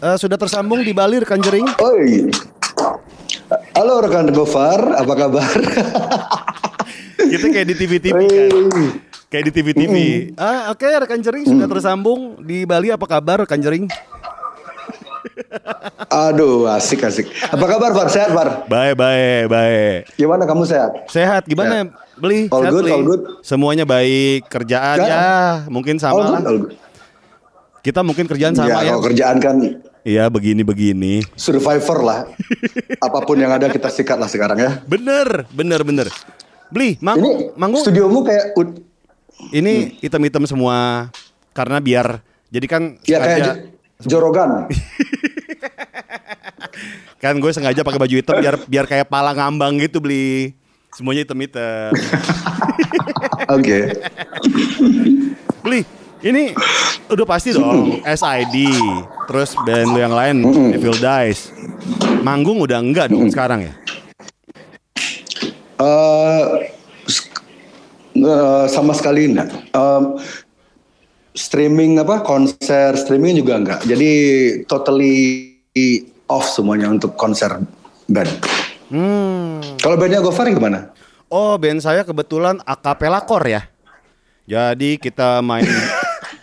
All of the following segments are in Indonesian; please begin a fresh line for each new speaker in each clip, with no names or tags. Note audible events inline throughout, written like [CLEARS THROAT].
eh, sudah tersambung di Bali rekan Jering.
Oi. Halo rekan Gofar, apa kabar? [LAUGHS]
Kita kayak di TV-TV kan. Kayak di TV-TV. Ah, oke rekan Jering sudah tersambung di Bali. Apa kabar rekan Jering?
Aduh, asik asik. Apa kabar Far? Sehat Far?
Baik, baik, baik.
Gimana kamu sehat?
Sehat gimana? Beli?
All
Sehat,
good,
Beli?
all good.
Semuanya baik. Kerjaan
Ya.
ya, mungkin sama
All
lah.
good, all good.
Kita mungkin kerjaan sama
ya,
ya.
kalau kerjaan kan
Iya, begini-begini.
survivor lah. [LAUGHS] Apa pun yang ada kita sikat lah sekarang ya.
Bener, bener, bener. Beli,
Ini
manggung, manggung.
studiomu kayak
Ini hitam-hitam semua karena biar jadi kan
ya kayak
sengaja,
Jo- Jorogan. [LAUGHS]
kan gue sengaja pakai baju hitam biar biar kayak pala ngambang gitu beli semuanya hitam-hitam. [LAUGHS]
Oke.
beli ini udah pasti dong SID terus band yang lain Evil Dice manggung udah enggak dong sekarang ya
Eh, eh, sama sekali enggak. Em, streaming apa konser streaming juga enggak. Jadi totally off semuanya untuk konser band.
hmm.
Kalau bandnya Gofar gimana?
oh band saya kebetulan akapela core ya jadi kita main [LAUGHS]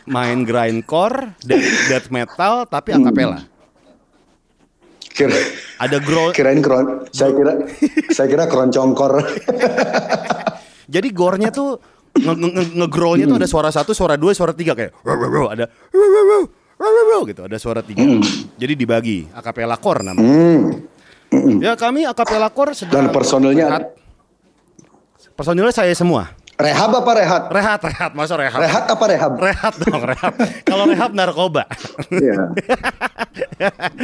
main grindcore death, death metal tapi akapela
Kira,
ada growl
kirain kron, saya kira [LAUGHS] saya kira keroncongkor.
Jadi gornya tuh nge nge nge- tuh ada suara satu, suara dua, suara tiga kayak ada gitu, ada suara tiga. Jadi dibagi akapela core namanya.
Hmm.
Ya kami akapela core sedang
Dan personilnya
rehat. Personilnya saya semua.
Rehab apa rehat?
Rehat, rehat, masa rehat?
Rehat apa rehab?
Rehat dong, rehat. Kalau rehat narkoba.
Iya.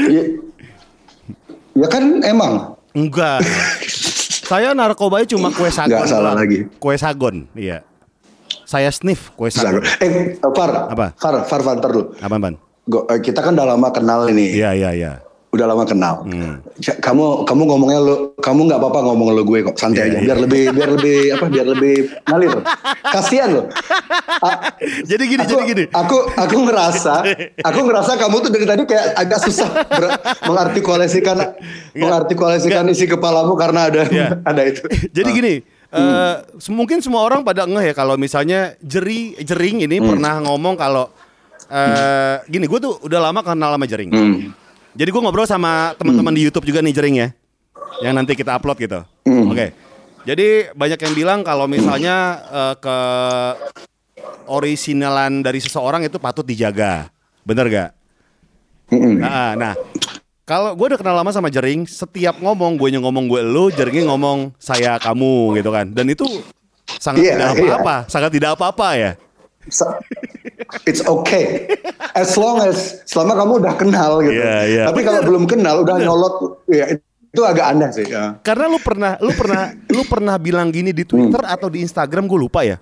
Ya, ya kan emang
Enggak. Saya narkobanya cuma kue sagon.
Nggak salah lagi.
Kue sagon, iya. Saya sniff kue sagon.
Eh, Far,
Apa?
Far, Far, Far, dulu.
Apa, Ban?
Kita kan udah lama kenal ini.
Iya, iya, iya.
Udah lama kenal.
Hmm.
Kamu kamu ngomongnya lu kamu nggak apa-apa ngomong lu gue kok santai
Iya,
aja
iya.
biar lebih biar lebih apa biar lebih ngalir. Kasihan lo.
Jadi gini,
aku,
jadi gini.
Aku aku ngerasa aku ngerasa kamu tuh dari tadi kayak agak susah ber- mengartikulasikan mengartikulasikan isi kepalamu karena ada
Iya. [LAUGHS]
ada itu.
Jadi gini, eh, se- mungkin semua orang pada ngeh ya kalau misalnya jeri jering ini pernah ngomong kalau eh gini, gue tuh udah lama kenal sama jering.
Hmm.
Jadi gue ngobrol sama teman-teman di YouTube juga nih jering ya, yang nanti kita upload gitu.
Hmm.
Oke. Jadi banyak yang bilang kalau misalnya eh, ke originalan dari seseorang itu patut dijaga, bener gak?
Mm-mm.
Nah, nah kalau gue udah kenal lama sama Jering, setiap ngomong gue ngomong gue lu, Jeringnya ngomong saya kamu gitu kan. Dan itu sangat
Iya,
tidak
iya.
apa-apa, sangat tidak apa-apa ya.
It's okay. As long as selama kamu udah kenal gitu.
Iya, iya.
Tapi kalau belum kenal udah nyolot ya itu agak aneh sih. Ya.
Karena lu pernah, lu pernah, lu pernah bilang gini di Twitter atau di Instagram gue lupa ya.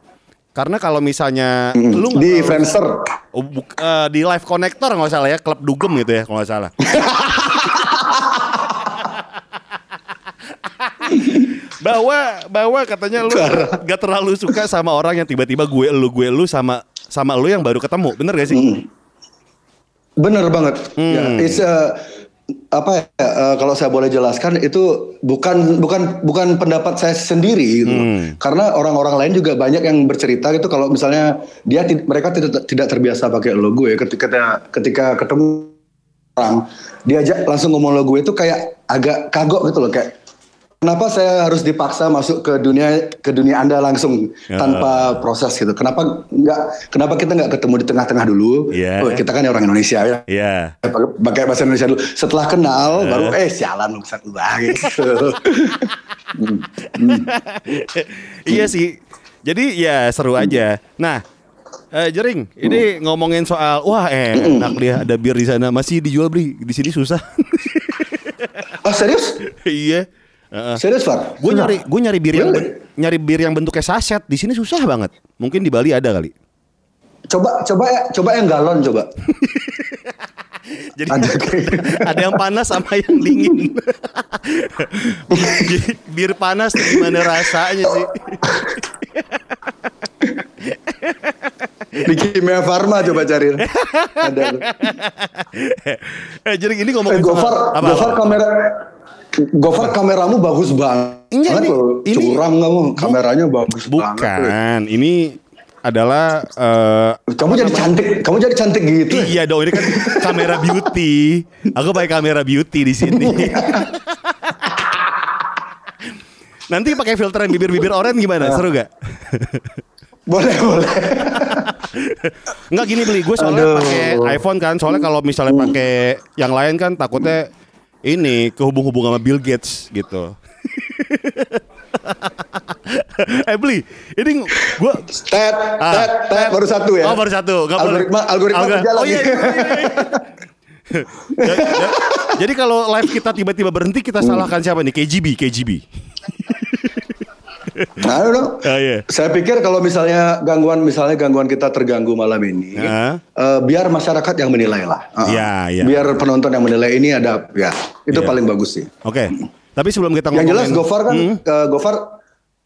Karena kalau misalnya lu nggak
Di Friendster.
Oh, buk- eh, di live connector nggak salah ya, klub dugem gitu ya kalau nggak salah. [LAUGHS] bahwa bahwa katanya lu gak terlalu suka sama orang yang tiba-tiba gue lu gue lu sama sama lu yang baru ketemu, bener gak sih?
Bener banget.
Hmm.
Ya, it's a- apa ya eh, kalau saya boleh jelaskan itu bukan bukan bukan pendapat saya sendiri gitu.
Hmm.
Karena orang-orang lain juga banyak yang bercerita gitu kalau misalnya dia mereka tidak tidak terbiasa pakai logo ya ketika ketika ketemu orang diajak langsung ngomong logo itu kayak agak kagok gitu loh kayak Kenapa saya harus dipaksa masuk ke dunia ke dunia Anda langsung
Ya.
tanpa proses gitu? Kenapa nggak? Kenapa kita nggak ketemu di tengah-tengah dulu?
Iya.
Oh, kita kan orang Indonesia ya.
Iya.
Pakai- bahasa Indonesia dulu. Setelah kenal, baru eh sialan lu bisa keluar gitu. [LAUGHS]
iya sih. Jadi ya seru aja. Nah, eh, Jering, ini ngomongin soal wah enak dia ada bir di sana masih dijual beli di sini susah.
oh serius? [LAUGHS]
iya.
Serius Far?
Gue nyari gue nyari bir yang
Really?
nyari bir yang bentuknya saset di sini susah banget. Mungkin di Bali ada kali.
Coba coba ya, coba yang galon coba. [LAUGHS]
Jadi
Ada [LAUGHS]
ada, yang panas sama yang dingin. [LAUGHS] Bir panas gimana rasanya sih?
Di Kimia Farma coba cari. Ada. [LAUGHS]
eh, jadi ini
Eh,
ngomongin
Gofar,
apa,
Gofar
apa?
kamera Gofar kameramu bagus banget.
Enggak, ini-
loh.
ini-
curang kamu. Kameranya bagus banget.
Bukan, ini adalah eh,
Kamu jadi cantik, kamu jadi cantik gitu. ya?
Iya dong, ini kan kamera beauty. Aku pakai kamera beauty di sini. [LAUGHS] Nanti pakai filter yang bibir-bibir oranye gimana? Seru gak?
Boleh, boleh. [LAUGHS]
Enggak gini beli, gue soalnya pakai iPhone kan. Soalnya kalau misalnya pakai yang lain kan takutnya ini kehubung-hubung sama Bill Gates gitu. [LAUGHS] eh beli, ini gue
Tet,
Ah,
tet, tet, baru satu ya.
Oh baru satu Nggak boleh.
Algoritma, algoritma
Alga-
berjalan
Oh iya, iya, iya, iya. [LAUGHS] Ya, ya. Jadi kalau live kita tiba-tiba berhenti Kita salahkan siapa nih? KGB KGB
Nah, I don't know.
Ah, iya.
Saya pikir kalau misalnya gangguan misalnya gangguan kita terganggu malam ini,
Ah.
eh, biar masyarakat yang menilai lah. Ah,
Iya, iya.
Biar penonton yang menilai ini ada, ya itu
Iya.
paling bagus sih.
Oke Tapi sebelum kita
Yang jelas
ngomongin-
Gofar kan,
Hmm,
eh, Gofar.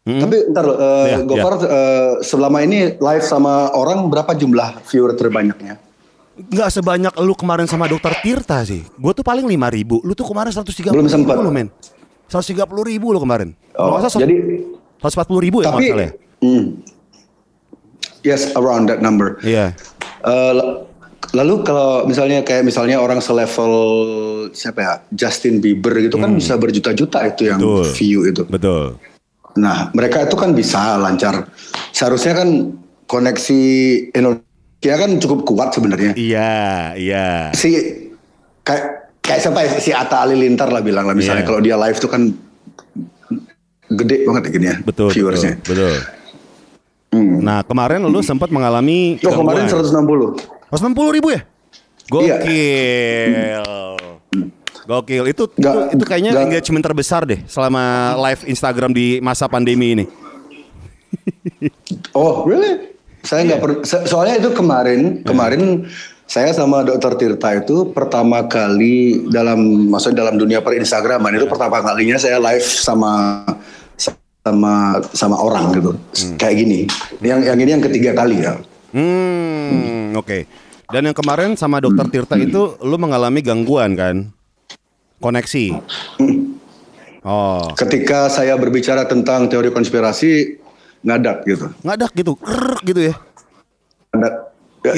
Tapi ntar loh, eh,
Iya,
Gofar eh, selama ini live sama orang berapa jumlah viewer terbanyaknya?
Nggak sebanyak lu kemarin sama dokter Tirta sih Gue tuh paling 5 ribu Lu tuh kemarin 130
Belum sempat.
ribu lu men 130 ribu lu kemarin
Oh, jadi
140 ribu ya kalau
tapi
salah ya?
hmm, yes around that number.
Iya
Eh, l- lalu kalau misalnya kayak misalnya orang selevel siapa ya Justin Bieber gitu kan bisa berjuta-juta itu yang
Hmm. Betul.
view itu.
Betul
Nah mereka itu kan bisa lancar. Seharusnya kan koneksi Indonesia kan cukup kuat sebenarnya.
Iya Iya
Si kayak kayak siapa ya si Atta Halilintar lah bilang lah misalnya
Iya.
kalau dia live tuh kan gede banget ya gini ya
Betul
viewersnya.
Betul, betul.
Hmm.
Nah kemarin lu sempat mengalami
Oh kemarin
gangguan.
160.
160 ribu ya?
Iya.
Gokil. Gokil. Itu, itu
Nggak-
itu kayaknya
nggak-
engagement terbesar deh selama live Instagram di masa pandemi ini.
Oh, really? Saya nggak per- so- soalnya itu kemarin kemarin saya sama Dokter Tirta itu pertama kali dalam maksudnya dalam dunia per Instagraman itu pertama kalinya saya live sama sama sama orang gitu kayak gini. Yang yang ini yang ketiga kali ya.
Hmm, oke. Dan yang kemarin sama Dokter Tirta itu lu mengalami gangguan kan? Koneksi. Oh,
Ketika saya berbicara tentang teori konspirasi ngadak gitu.
ngadak gitu, Krrrr gitu ya.
Ngadak.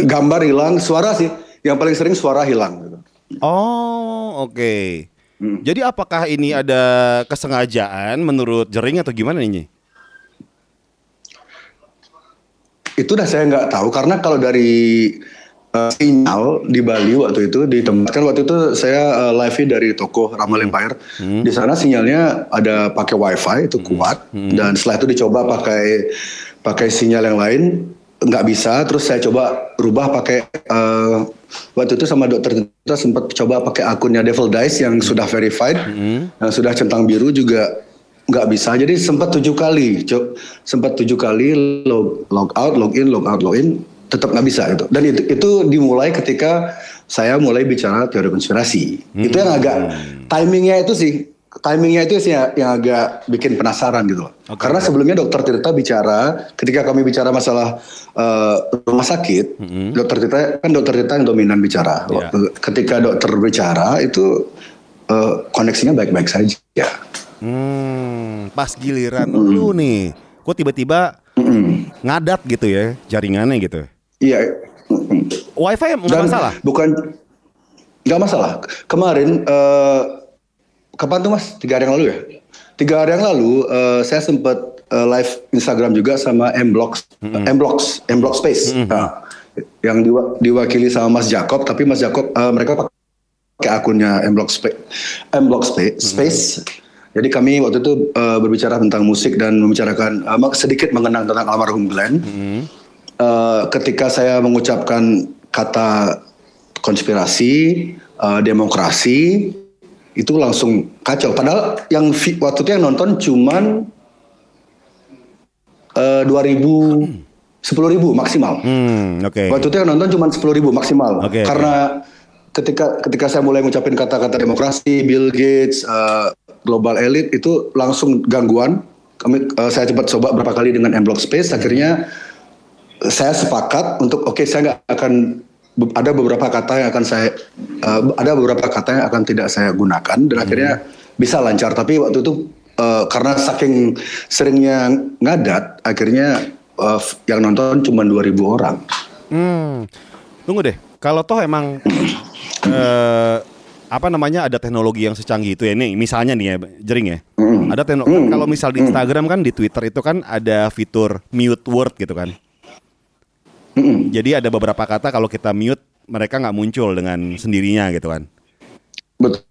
Gambar hilang, suara sih. Yang paling sering suara hilang gitu.
Oh, oke. Jadi apakah ini ada kesengajaan menurut Jering atau gimana ini?
Itu dah saya nggak tahu karena kalau dari eh, sinyal di Bali waktu itu di tempat kan waktu itu saya eh, live dari toko Ramal Empire. Di sana sinyalnya ada pakai WiFi itu kuat. Dan setelah itu dicoba pakai pakai sinyal yang lain nggak bisa. Terus saya coba rubah pakai eh, waktu itu sama dokter kita sempat coba pakai akunnya Devil Dice yang sudah verified, yang sudah centang biru juga nggak bisa jadi sempat tujuh kali Cok. sempat tujuh kali log log out log in log out log in tetap nggak bisa itu dan itu itu dimulai ketika saya mulai bicara teori konspirasi itu yang agak timingnya itu sih timingnya itu sih yang, yang agak bikin penasaran gitu loh.
Oke.
karena sebelumnya dokter Tirta bicara ketika kami bicara masalah eh, rumah sakit dokter Tirta kan dokter Tirta yang dominan bicara. Waktu- ketika dokter bicara itu eh, koneksinya baik-baik saja
Hmm, pas giliran lu nih, kok tiba-tiba ngadat gitu ya jaringannya gitu.
Iya.
Wifi nggak masalah.
Bukan nggak masalah. Kemarin eh, kapan tuh mas? Tiga hari yang lalu ya. Tiga hari yang lalu eh, saya sempat eh, live Instagram juga sama Mblox, Mblox, Mblox Space. Nah, yang diwa- diwakili sama Mas Jacob, tapi Mas Jacob eh, mereka pakai akunnya Mblox Space, Mblox Space. Space. Jadi kami waktu itu eh, berbicara tentang musik dan membicarakan eh, sedikit mengenang tentang almarhum Glenn. Eh, ketika saya mengucapkan kata konspirasi, eh, demokrasi, itu langsung kacau. Padahal yang waktu itu yang nonton cuman eh, dua ribu, sepuluh ribu maksimal.
Hmm, oke.
Waktu itu yang nonton cuma sepuluh ribu maksimal.
Oke,
Karena ketika ketika saya mulai ngucapin kata-kata demokrasi, Bill Gates, eh, global elite itu langsung gangguan. Kami eh, saya cepat coba berapa kali dengan M Block Space, akhirnya saya sepakat untuk oke saya nggak akan ada beberapa kata yang akan saya eh, ada beberapa kata yang akan tidak saya gunakan dan akhirnya bisa lancar. Tapi waktu itu eh, karena saking seringnya ngadat akhirnya eh, yang nonton cuma 2000 orang.
Hmm. Tunggu deh. Kalau toh emang [CLEARS THROAT] eh, apa namanya ada teknologi yang secanggih itu ya nih misalnya nih ya jering ya. Ada teknologi kalau misal di Instagram kan di Twitter itu kan ada fitur mute word gitu kan
Mm-mm.
jadi ada beberapa kata kalau kita mute mereka nggak muncul dengan sendirinya gitu kan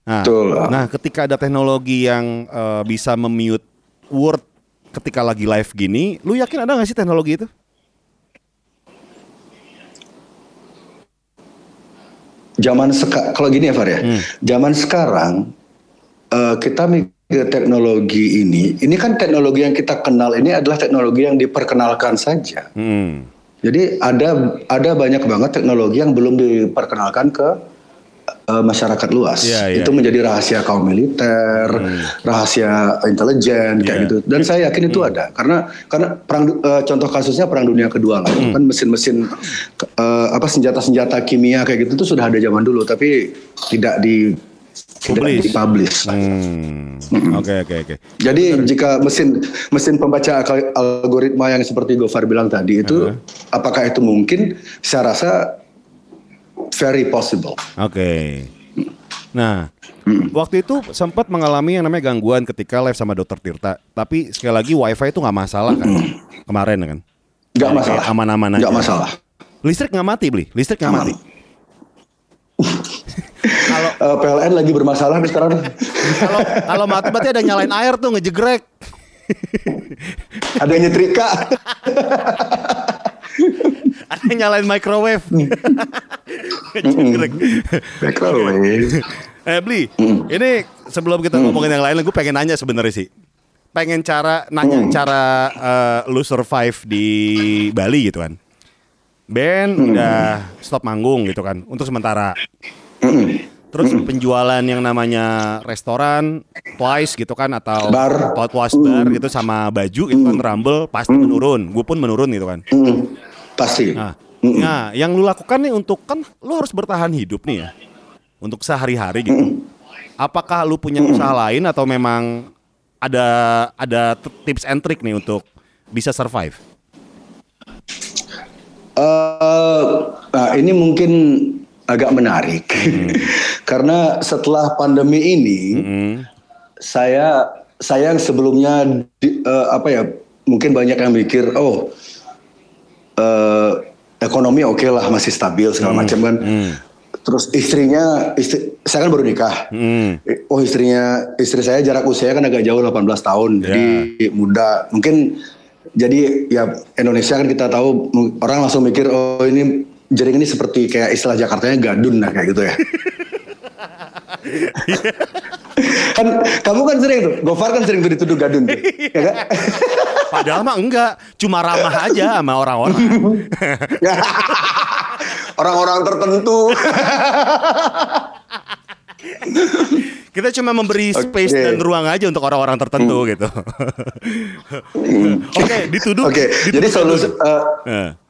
nah,
betul
nah ketika ada teknologi yang eh, bisa memute word ketika lagi live gini lu yakin ada nggak sih teknologi itu
zaman sekarang kalau gini ya Far ya
Hmm.
zaman sekarang eh, kita mikir teknologi ini ini kan teknologi yang kita kenal ini adalah teknologi yang diperkenalkan saja
Hmm.
Jadi ada ada banyak banget teknologi yang belum diperkenalkan ke eh, masyarakat luas.
Iya, iya,
itu menjadi rahasia kaum militer rahasia intelijen kayak
Iya.
gitu. Dan saya yakin itu ada. Karena karena perang eh, contoh kasusnya perang dunia kedua lah
Hmm.
kan mesin-mesin eh, apa senjata-senjata kimia kayak gitu tuh sudah ada zaman dulu tapi tidak di tidak
Publish.
dipublish.
Hmm. Oke oke oke.
Jadi jika mesin mesin pembaca algoritma yang seperti Gofar bilang tadi itu apakah itu mungkin? Saya rasa very possible.
Oke. Nah, waktu itu sempat mengalami yang namanya gangguan ketika live sama Dokter Tirta. Tapi sekali lagi WiFi itu nggak masalah kan? Kemarin kan?
Nggak masalah.
Aman-aman aja.
Nggak masalah.
Listrik nggak mati beli. Listrik nggak mati. Kalau
Eh, PLN lagi bermasalah nih sekarang.
kalau kalau mati berarti ada nyalain air tuh ngejegrek.
Ada yang nyetrika. [LAUGHS]
Ada yang nyalain microwave. ngejegrek.
Microwave.
Eh beli, ini sebelum kita ngomongin yang lain, gue pengen nanya sebenarnya sih. Pengen cara nanya cara eh, lu survive di Bali gitu kan. Band udah stop manggung gitu kan untuk sementara. Terus penjualan yang namanya restoran Twice gitu kan atau
Bar.
Twice bar gitu sama baju gitu kan Rumble pasti menurun. Gue pun menurun gitu kan.
Mm, Pasti.
Nah, nah, yang lu lakukan nih untuk kan lu harus bertahan hidup nih ya. Untuk sehari-hari gitu. Apakah lu punya usaha lain atau memang ada ada tips and trick nih untuk bisa survive?
Eh, nah ini mungkin agak menarik. [LAUGHS] Karena setelah pandemi ini
Hmm.
saya saya yang sebelumnya di- eh, apa ya mungkin banyak yang mikir oh eh, ekonomi oke lah masih stabil segala macam kan. Terus istrinya istri saya kan baru nikah.
Hmm.
Eh, Oh istrinya istri saya jarak usia kan agak jauh 18 tahun. Jadi muda. Mungkin jadi ya Indonesia kan kita tahu orang langsung mikir oh ini jaring ini seperti kayak istilah Jakartanya gadun lah kayak gitu ya kan kamu kan sering tuh Gofar kan sering tuh dituduh gadun tuh ya kan?
Padahal mah enggak, cuma ramah aja sama orang-orang.
orang-orang tertentu
Kita cuma memberi space
Oke.
dan ruang aja untuk orang-orang tertentu gitu. Oke, dituduh.
oke
dituduh
jadi solusi Eh.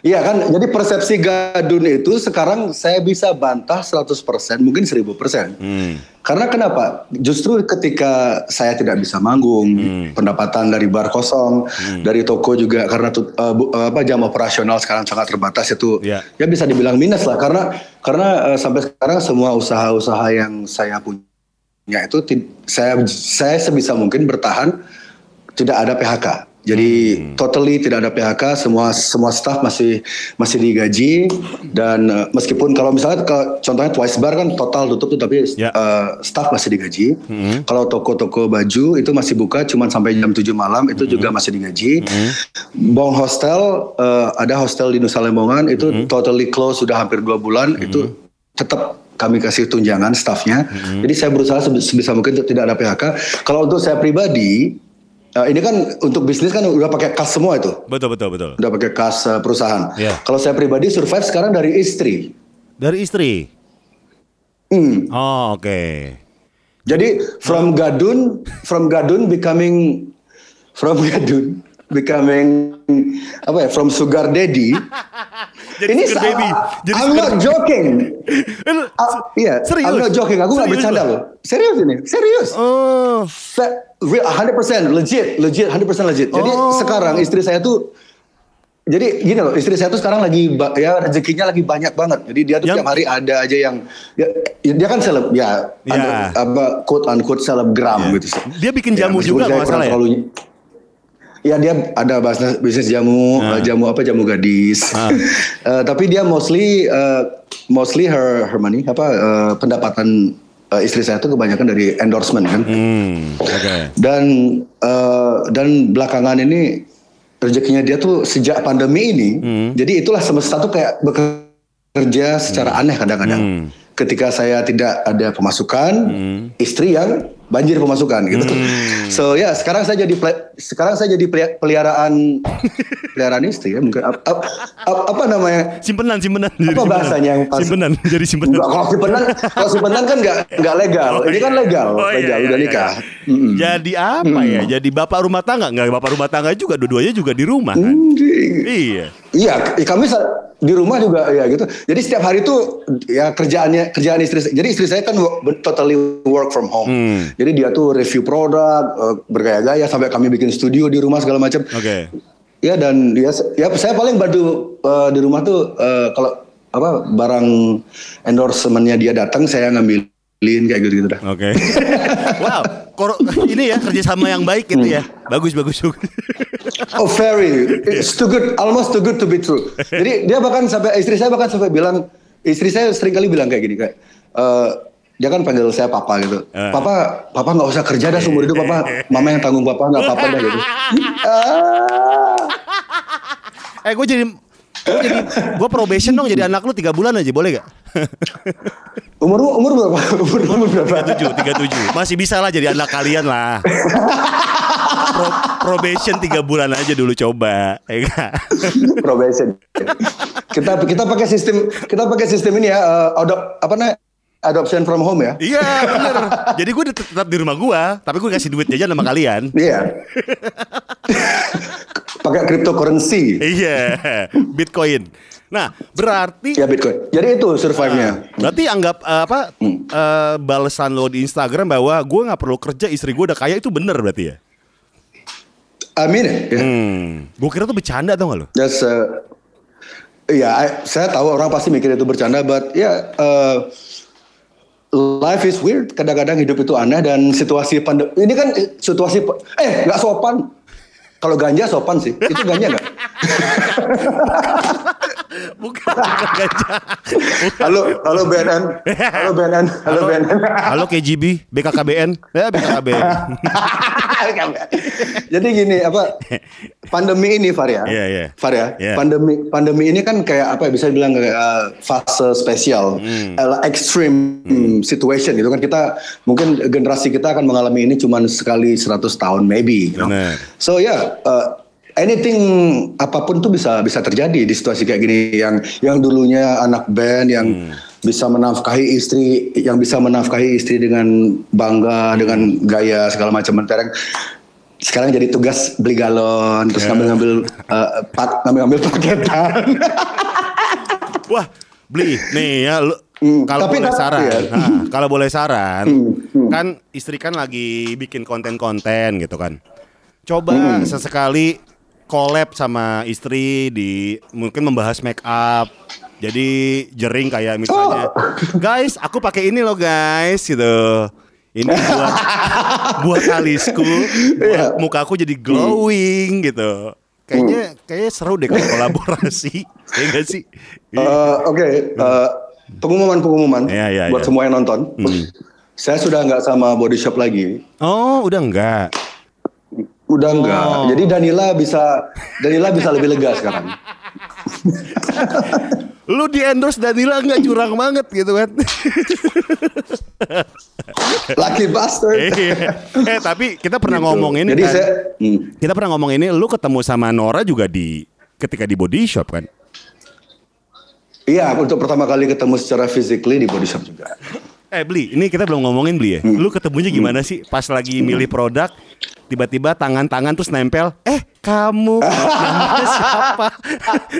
Iya kan, jadi persepsi gadun itu sekarang saya bisa bantah 100%, mungkin 1000%.
Hmm.
Karena kenapa? Justru ketika saya tidak bisa manggung,
Hmm.
pendapatan dari bar kosong, dari toko juga karena tut- eh, bu- eh, apa jam operasional sekarang sangat terbatas itu,
Iya.
ya bisa dibilang minus lah. Karena karena eh, sampai sekarang semua usaha-usaha yang saya punya itu saya saya sebisa mungkin bertahan tidak ada PHK. Jadi totally tidak ada PHK, semua semua staff masih masih digaji dan eh, meskipun kalau misalnya ke, contohnya Twice Bar kan total tutup tuh tapi
Ya.
eh, staff masih digaji. Kalau toko-toko baju itu masih buka cuman sampai jam 7 malam itu juga masih digaji. Bong Hostel eh, ada hostel di Nusa Lembongan itu totally close sudah hampir dua bulan itu tetap kami kasih tunjangan staffnya. Jadi saya berusaha sebisa mungkin untuk tidak ada PHK. Kalau untuk saya pribadi eh, ini kan untuk bisnis kan udah pakai kas semua itu.
Betul betul betul.
Udah pakai kas eh, perusahaan.
Iya.
Kalau saya pribadi survive sekarang dari istri.
Dari istri.
Hmm.
Oh, oke.
Jadi from gadun, from gadun becoming from gadun becoming apa ya from sugar daddy. [LAUGHS]
Jadi
ini
sugar baby. Jadi
I'm
sugar
not joking. [LAUGHS] Ah, Iya,
Serius?
I'm not joking. Aku nggak bercanda loh. Serius ini, serius.
Oh,
real- 100% legit, legit, 100% legit. Jadi
Oh.
sekarang istri saya tuh jadi gini loh, istri saya tuh sekarang lagi ya rezekinya lagi banyak banget. Jadi dia tuh
Yang-
tiap hari ada aja yang dia, dia kan seleb ya,
Ya.
ada apa quote unquote selebgram
Iya.
gitu.
Dia bikin jamu
meskipun
juga kalau salah ya?
terlalu- Ya dia ada bisnis bisnis jamu,
Ah.
eh, jamu apa jamu gadis. [LAUGHS] Eh, tapi dia mostly eh, mostly her her money apa eh, pendapatan eh, istri saya tuh kebanyakan dari endorsement kan.
hmm, oke.
Dan eh, dan belakangan ini rezekinya dia tuh sejak pandemi ini,
Hmm.
jadi itulah semesta tuh kayak bekerja secara aneh kadang-kadang.
Hmm.
Ketika saya tidak ada pemasukan, istri yang banjir pemasukan gitu.
Hmm.
So ya sekarang saya jadi sekarang saya jadi peli- peliharaan peliharaan istri ya mungkin ap- ap- ap- apa namanya
Simpenan, simpenan. Jadi
Apa
simpenan.
bahasanya yang pas?
Simpenan, jadi simpenan.
Enggak, kalau simpenan, kalau simpenan kan nggak nggak legal. Ini kan legal,
Oh, iya,
legal
iya,
udah
iya,
nikah.
iya.
Mm-mm.
Jadi apa ya? Jadi bapak rumah tangga? Enggak, bapak rumah tangga juga. Dua-duanya juga di rumah kan?
Anjing.
Iya.
Iya, kami di rumah juga ya gitu. Jadi setiap hari tuh ya kerjaannya kerjaan istri. Jadi istri saya kan totally work from home.
Hmm.
Jadi dia tuh review produk, eh, bergaya-gaya sampai kami bikin studio di rumah segala macam.
Oke.
Ya dan se- ya saya paling bantu eh, di rumah tuh eh, kalau apa barang endorsementnya dia datang saya ngambilin kayak gitu gitu dah.
Oke. [LAUGHS] wow, kor- ini ya kerjasama yang baik gitu ya. Bagus, bagus. bagus. [LAUGHS]
Oh very, it's too good, almost too good to be true. Jadi dia bahkan sampai istri saya bahkan sampai bilang, istri saya sering kali bilang kayak gini kayak, dia kan panggil saya papa gitu.
Eh.
Papa, papa nggak usah kerja dah seumur hidup papa, mama yang tanggung papa nggak apa-apa dah gitu. [LAUGHS]
Eh, gue jadi gue jadi gue probation dong jadi anak lu tiga bulan aja boleh gak? [LAUGHS]
Umur umur berapa? [LAUGHS] Umur umur berapa?
tujuh tiga tujuh masih bisa lah jadi anak kalian lah. Pro- probation tiga bulan aja dulu coba, ya kan?
Probation. kita kita pakai sistem kita pakai sistem ini ya, eh, adop, apa namanya? Adoption from home ya.
Iya bener. Jadi gue tetap di rumah gue, tapi gue kasih duit jajan sama kalian.
Iya. pakai cryptocurrency.
Iya, Bitcoin. Nah, berarti
Ya Bitcoin. Jadi itu survive-nya.
Berarti anggap eh, apa eh, balasan lo di Instagram bahwa gue nggak perlu kerja istri gue udah kaya itu bener berarti ya?
Amin ya. ya.
Hmm. Gue kira tuh bercanda tau gak lo?
That's uh, Iya, I- saya tahu orang pasti mikir itu bercanda, but ya uh, life is weird. Kadang-kadang hidup itu aneh dan situasi pandemi ini kan situasi eh nggak sopan. Kalau ganja sopan sih, itu ganja nggak? [LAUGHS]
Bukan, bukan [LAUGHS] gajah. Bukan.
Halo, halo BNN, halo BNN, halo BNN.
Halo KGB, BKKBN, ya BKKBN. [LAUGHS]
Jadi gini apa pandemi ini Faria,
Iya, iya.
Faria,
Iya.
pandemi pandemi ini kan kayak apa ya bisa bilang kayak uh, fase spesial, uh, extreme situation gitu kan kita mungkin generasi kita akan mengalami ini cuma sekali 100 tahun maybe. you know. So ya. yeah, uh, Anything apa pun tuh bisa bisa terjadi di situasi kayak gini yang yang dulunya anak band yang
Hmm.
bisa menafkahi istri yang bisa menafkahi istri dengan bangga dengan gaya segala macam mentereng sekarang jadi tugas beli galon terus
Ya.
ngambil ngambil pak ngambil ngambil paketan [LAUGHS]
Wah, beli nih ya lu.
Hmm,
kalau
tapi
boleh saran,
iya.
nah, kalau boleh saran,
Hmm, hmm.
kan istri kan lagi bikin konten-konten gitu kan. Coba
Hmm.
sesekali collab sama istri di mungkin membahas make up. Jadi jering kayak misalnya,
Oh. [LAUGHS]
guys, aku pakai ini loh guys gitu. Ini buat [LAUGHS] buat alisku, buat
Iya.
muka aku jadi glowing gitu. Kayaknya kayaknya seru deh kalau kolaborasi, [LAUGHS] ya gak sih?
Eh, Oke, eh, pengumuman-pengumuman
Iya, iya,
buat
iya.
semua yang nonton. Saya sudah nggak sama body shop lagi.
Oh, udah enggak.
Udah enggak.
Oh.
Jadi Danila bisa Danila bisa lebih lega sekarang. [LAUGHS]
Lu di endorse Danila enggak curang banget gitu kan. [LAUGHS]
Lucky bastard.
eh, [LAUGHS] eh, tapi kita pernah
Gitu.
ngomong ini
Jadi
kan.
saya hmm.
Kita pernah ngomong ini lu ketemu sama Nora juga di ketika di body shop kan.
Iya, untuk pertama kali ketemu secara physically di body shop juga.
Eh beli, ini kita belum ngomongin beli ya.
Hmm.
Lu ketemunya gimana sih pas lagi milih produk tiba-tiba tangan-tangan terus nempel. Eh, kamu [LAUGHS] nama siapa?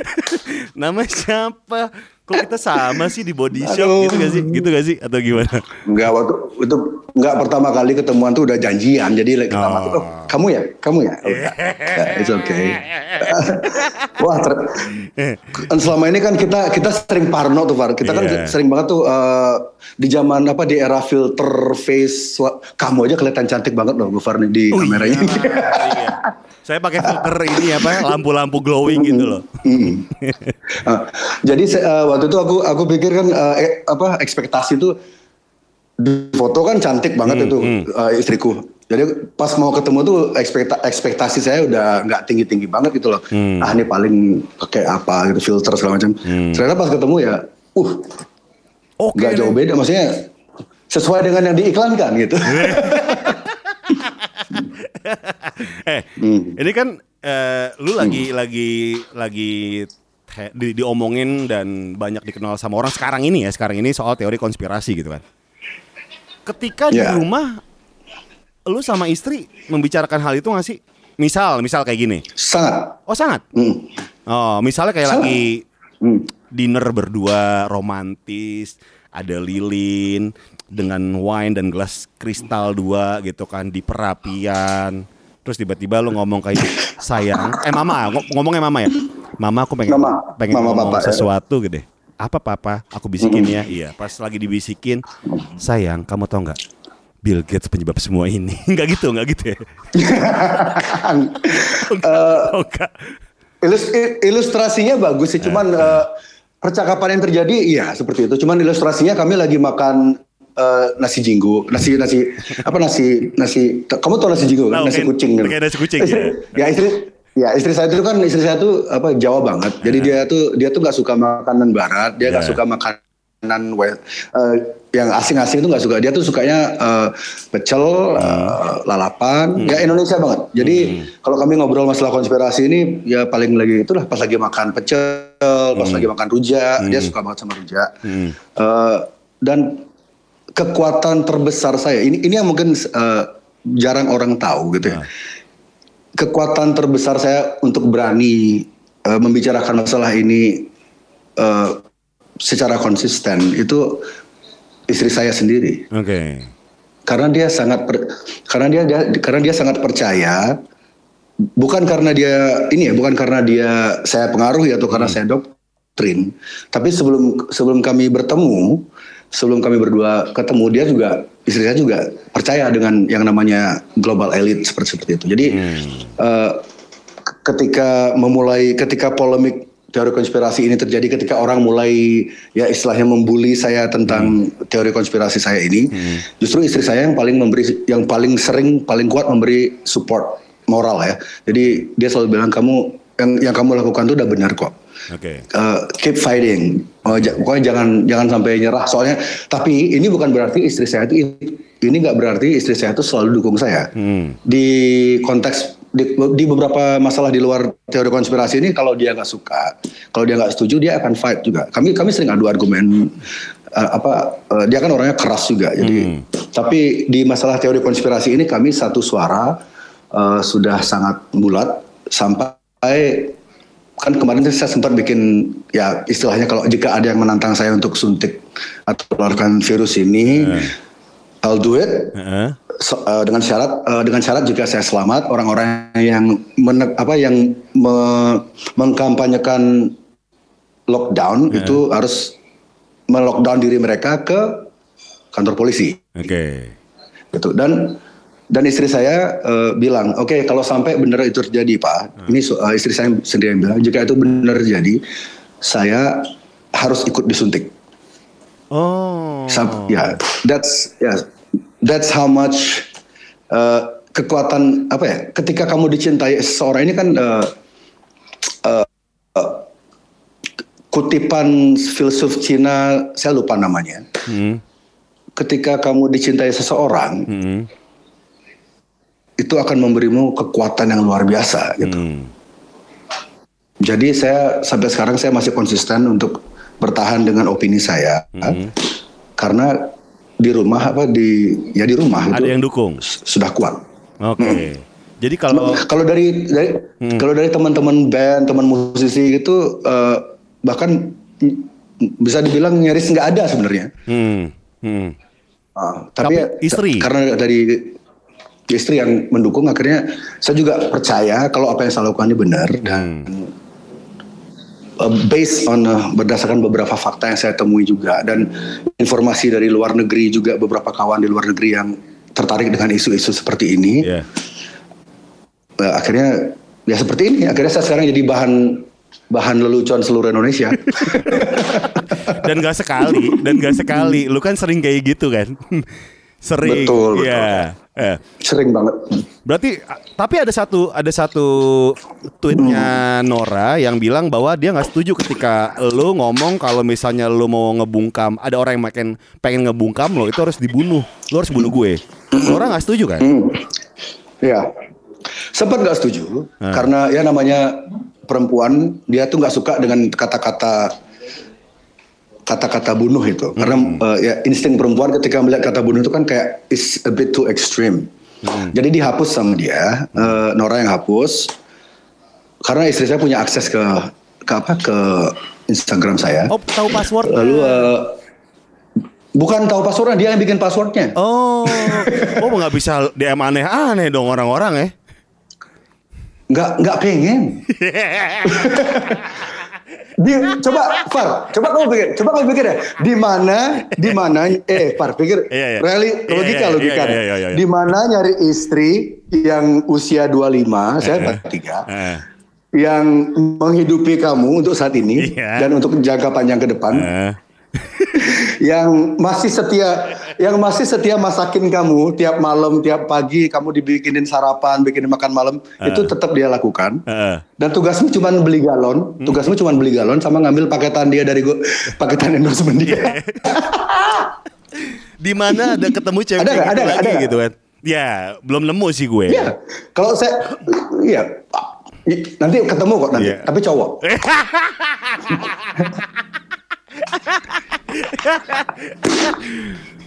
[LAUGHS] nama siapa? Kok kita sama sih di body shop
Aduh.
gitu gak sih? Gitu gak sih? Atau gimana?
Enggak waktu itu enggak pertama kali ketemuan tuh udah janjian jadi like,
Oh.
oh, kamu ya kamu ya oh. Ya, [LAUGHS] it's okay wah ter- selama ini kan kita kita sering parno tuh Far kita kan
Iya.
sering banget tuh eh, di zaman apa di era filter face kamu aja kelihatan cantik banget loh Bu Far nih di kameranya
Iya. Saya pakai filter ini apa? Lampu-lampu glowing gitu loh.
Mm. Ah, jadi eh, waktu itu aku aku pikir kan eh, eh, apa ekspektasi tuh di foto kan cantik banget itu eh, istriku. Jadi pas mau ketemu tuh ekspekta ekspektasi saya udah nggak tinggi tinggi banget gitu loh. Ah ini paling pakai apa gitu filter segala macam. Ternyata pas ketemu ya, uh
Oke.
nggak jauh beda. Maksudnya sesuai dengan yang diiklankan gitu. [LAUGHS] [LAUGHS]
Eh,
Hmm.
ini kan eh, lu lagi lagi lagi he- di, diomongin dan banyak dikenal sama orang sekarang ini ya. Sekarang ini soal teori konspirasi gitu kan. Ketika di
Ya.
rumah lu sama istri membicarakan hal itu gak sih? Misal, misal kayak gini.
Sangat.
Oh, sangat.
Hmm.
Oh, misalnya kayak
Sangat.
lagi
Hmm.
dinner berdua romantis, ada lilin dengan wine dan gelas kristal dua gitu kan di perapian. Terus tiba-tiba lu ngomong kayak sayang, eh mama, ng- ngomongnya mama ya. Mama aku pengen
Mama.
pengen
Mama,
ngomong
papa, ya.
sesuatu gitu. Apa papa? Aku bisikin ya. Iya, pas lagi dibisikin, sayang, kamu tau nggak? Bill Gates penyebab semua ini. [LAUGHS] Enggak gitu, enggak gitu ya. [LAUGHS] Oh.
Ilus- ilustrasinya bagus sih, cuman eh, percakapan yang terjadi iya seperti itu. Cuman ilustrasinya kami lagi makan eh, nasi jinggo, nasi nasi apa nasi nasi. Kamu tahu nasi jinggo kan? Nasi
kayak-
kucing. gitu.
kayak nasi kucing,
Istri, ya istri ya istri saya itu kan istri saya tuh apa Jawa banget. Jadi dia tuh dia tuh nggak suka makanan Barat, dia nggak
Ya.
suka makanan eh, yang asing-asing itu nggak suka. Dia tuh sukanya eh, pecel, eh, lalapan, ya Indonesia banget. Jadi kalau kami ngobrol masalah konspirasi ini ya paling lagi itulah pas lagi makan pecel, pas lagi makan rujak, dia suka banget sama rujak. Eh, dan kekuatan terbesar saya ini ini yang mungkin eh, jarang orang tahu gitu ya. Kekuatan terbesar saya untuk berani eh, membicarakan masalah ini eh, secara konsisten itu istri saya sendiri
Oke.
karena dia sangat per- karena dia, dia karena dia sangat percaya bukan karena dia ini ya bukan karena dia saya pengaruhi atau karena saya doktrin tapi sebelum sebelum kami bertemu sebelum kami berdua ketemu dia juga istri saya juga percaya dengan yang namanya global elite seperti seperti itu. Jadi eh, k- ketika memulai ketika polemik teori konspirasi ini terjadi ketika orang mulai ya istilahnya membuli saya tentang teori konspirasi saya ini justru istri saya yang paling memberi yang paling sering paling kuat memberi support moral ya. Jadi dia selalu bilang kamu yang yang kamu lakukan itu udah benar kok
Oke.
Uh, keep fighting. Oh, ja- pokoknya jangan jangan sampai nyerah. Soalnya, tapi ini bukan berarti istri saya itu ini nggak berarti istri saya itu selalu dukung saya.
Hmm.
Di konteks di, di beberapa masalah di luar teori konspirasi ini, kalau dia nggak suka, kalau dia nggak setuju, dia akan fight juga. Kami kami sering adu argumen. uh, apa uh, dia kan orangnya keras juga. Jadi, tapi di masalah teori konspirasi ini kami satu suara uh, sudah sangat bulat sampai kan kemarin saya sempat bikin ya istilahnya kalau jika ada yang menantang saya untuk suntik atau keluarkan virus ini I'll do it.
Heeh.
So- eh, dengan syarat eh, dengan syarat jika saya selamat orang-orang yang mene- apa yang me- mengkampanyekan lockdown itu harus melockdown diri mereka ke kantor polisi.
Oke.
gitu. Dan dan istri saya eh, bilang oke kalau sampai benar itu terjadi pak ini so- eh, istri saya sendiri yang bilang jika itu benar terjadi saya harus ikut disuntik
Oh.
Sam- ya that's ya that's how much eh, kekuatan apa ya ketika kamu dicintai seseorang ini kan eh, eh, eh, kutipan filsuf Cina saya lupa namanya
Hmm.
ketika kamu dicintai seseorang
Hmm.
Itu akan memberimu kekuatan yang luar biasa gitu.
Hmm.
Jadi saya sampai sekarang saya masih konsisten untuk bertahan dengan opini saya karena di rumah apa di ya di rumah
Ada
itu
yang dukung.
sudah kuat.
Oke. Jadi kalau
Kalau dari dari kalau dari teman-teman band, teman musisi itu eh, bahkan bisa dibilang nyaris nggak ada sebenarnya.
hmm, hmm.
Ah,
Tapi
tapi,
istri?
karena dari istri yang mendukung akhirnya saya juga percaya kalau apa yang saya lakukan ini benar dan uh, based on uh, berdasarkan beberapa fakta yang saya temui juga dan informasi dari luar negeri juga beberapa kawan di luar negeri yang tertarik dengan isu-isu seperti ini.
Ya.
uh, akhirnya ya seperti ini akhirnya saya sekarang jadi bahan bahan lelucon seluruh Indonesia. [LAUGHS]
Dan gak sekali dan gak sekali. Lu kan sering kayak gitu kan [LAUGHS] sering
Betul, betul.
ya Eh,
sering banget.
Berarti tapi ada satu ada satu tweetnya Nora yang bilang bahwa dia nggak setuju ketika lu ngomong kalau misalnya lu mau ngebungkam ada orang yang makin pengen ngebungkam lo itu harus dibunuh. Lu harus bunuh gue. Nora nggak setuju kan?
Hmm. Ya, sempat nggak setuju
Hmm.
karena ya namanya perempuan dia tuh nggak suka dengan kata-kata kata-kata bunuh itu karena eh, ya insting perempuan ketika melihat kata bunuh itu kan kayak is a bit too extreme. Jadi dihapus sama dia, eh, Nora yang hapus karena istri saya punya akses ke ke apa ke Instagram saya.
oh tahu password
Lalu eh, bukan tahu passwordnya dia yang bikin passwordnya.
oh oh nggak bisa DM aneh-aneh dong orang-orang ya
Nggak nggak pengen. [LAUGHS] di coba Far, coba kamu pikir, coba kamu pikir ya, di mana di mana eh Far pikir
Iya, iya.
reali
Iya,
logika
iya,
logika.
iya, iya.
Di mana nyari istri yang usia 25, saya 43,
Eh,
yang menghidupi kamu untuk saat ini dan untuk jangka panjang ke depan,
eh.
Yang masih setia yang masih setia masakin kamu tiap malam tiap pagi kamu dibikinin sarapan bikinin makan malam itu tetap dia lakukan.
Heeh.
dan tugasmu cuma beli galon tugasmu cuma beli galon sama ngambil paketan dia dari gua paketan endorsement dia.
Di mana ada ketemu cewek
Ada
gitu
Ada nggak?
lagi
Ada
gitu kan ya belum nemu sih gue.
Iya. Kalau saya iya. Nanti ketemu kok nanti
Iya.
tapi cowok [LAUGHS]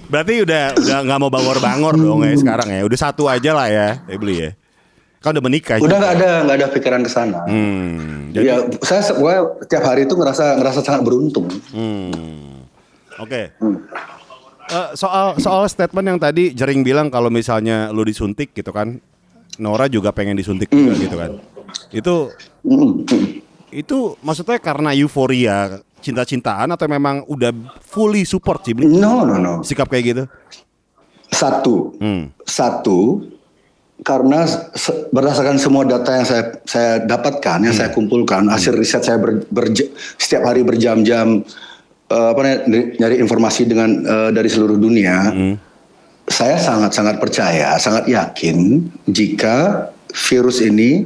Berarti udah udah nggak mau bangor-bangor dong ya sekarang ya. Udah satu aja lah ya, ya beli ya. Kan udah menikah.
udah nggak ada nggak ada pikiran ke sana
Hmm. Jadi,
ya saya pokoknya tiap hari itu ngerasa ngerasa sangat beruntung
hmm. Oke. Eh, soal soal statement yang tadi Jering bilang kalau misalnya lu disuntik gitu kan, Nora juga pengen disuntik juga gitu kan. Itu
Mm, mm.
itu maksudnya karena euforia cinta-cintaan atau memang udah fully support sih
no no no.
Sikap kayak gitu?
satu.
Hmm.
Satu, karena se- berdasarkan semua data yang saya saya dapatkan, yang saya kumpulkan, hasil riset saya ber- berj- setiap hari berjam-jam eh, apa namanya, nyari informasi dengan eh, dari seluruh dunia, saya sangat-sangat percaya, sangat yakin jika virus ini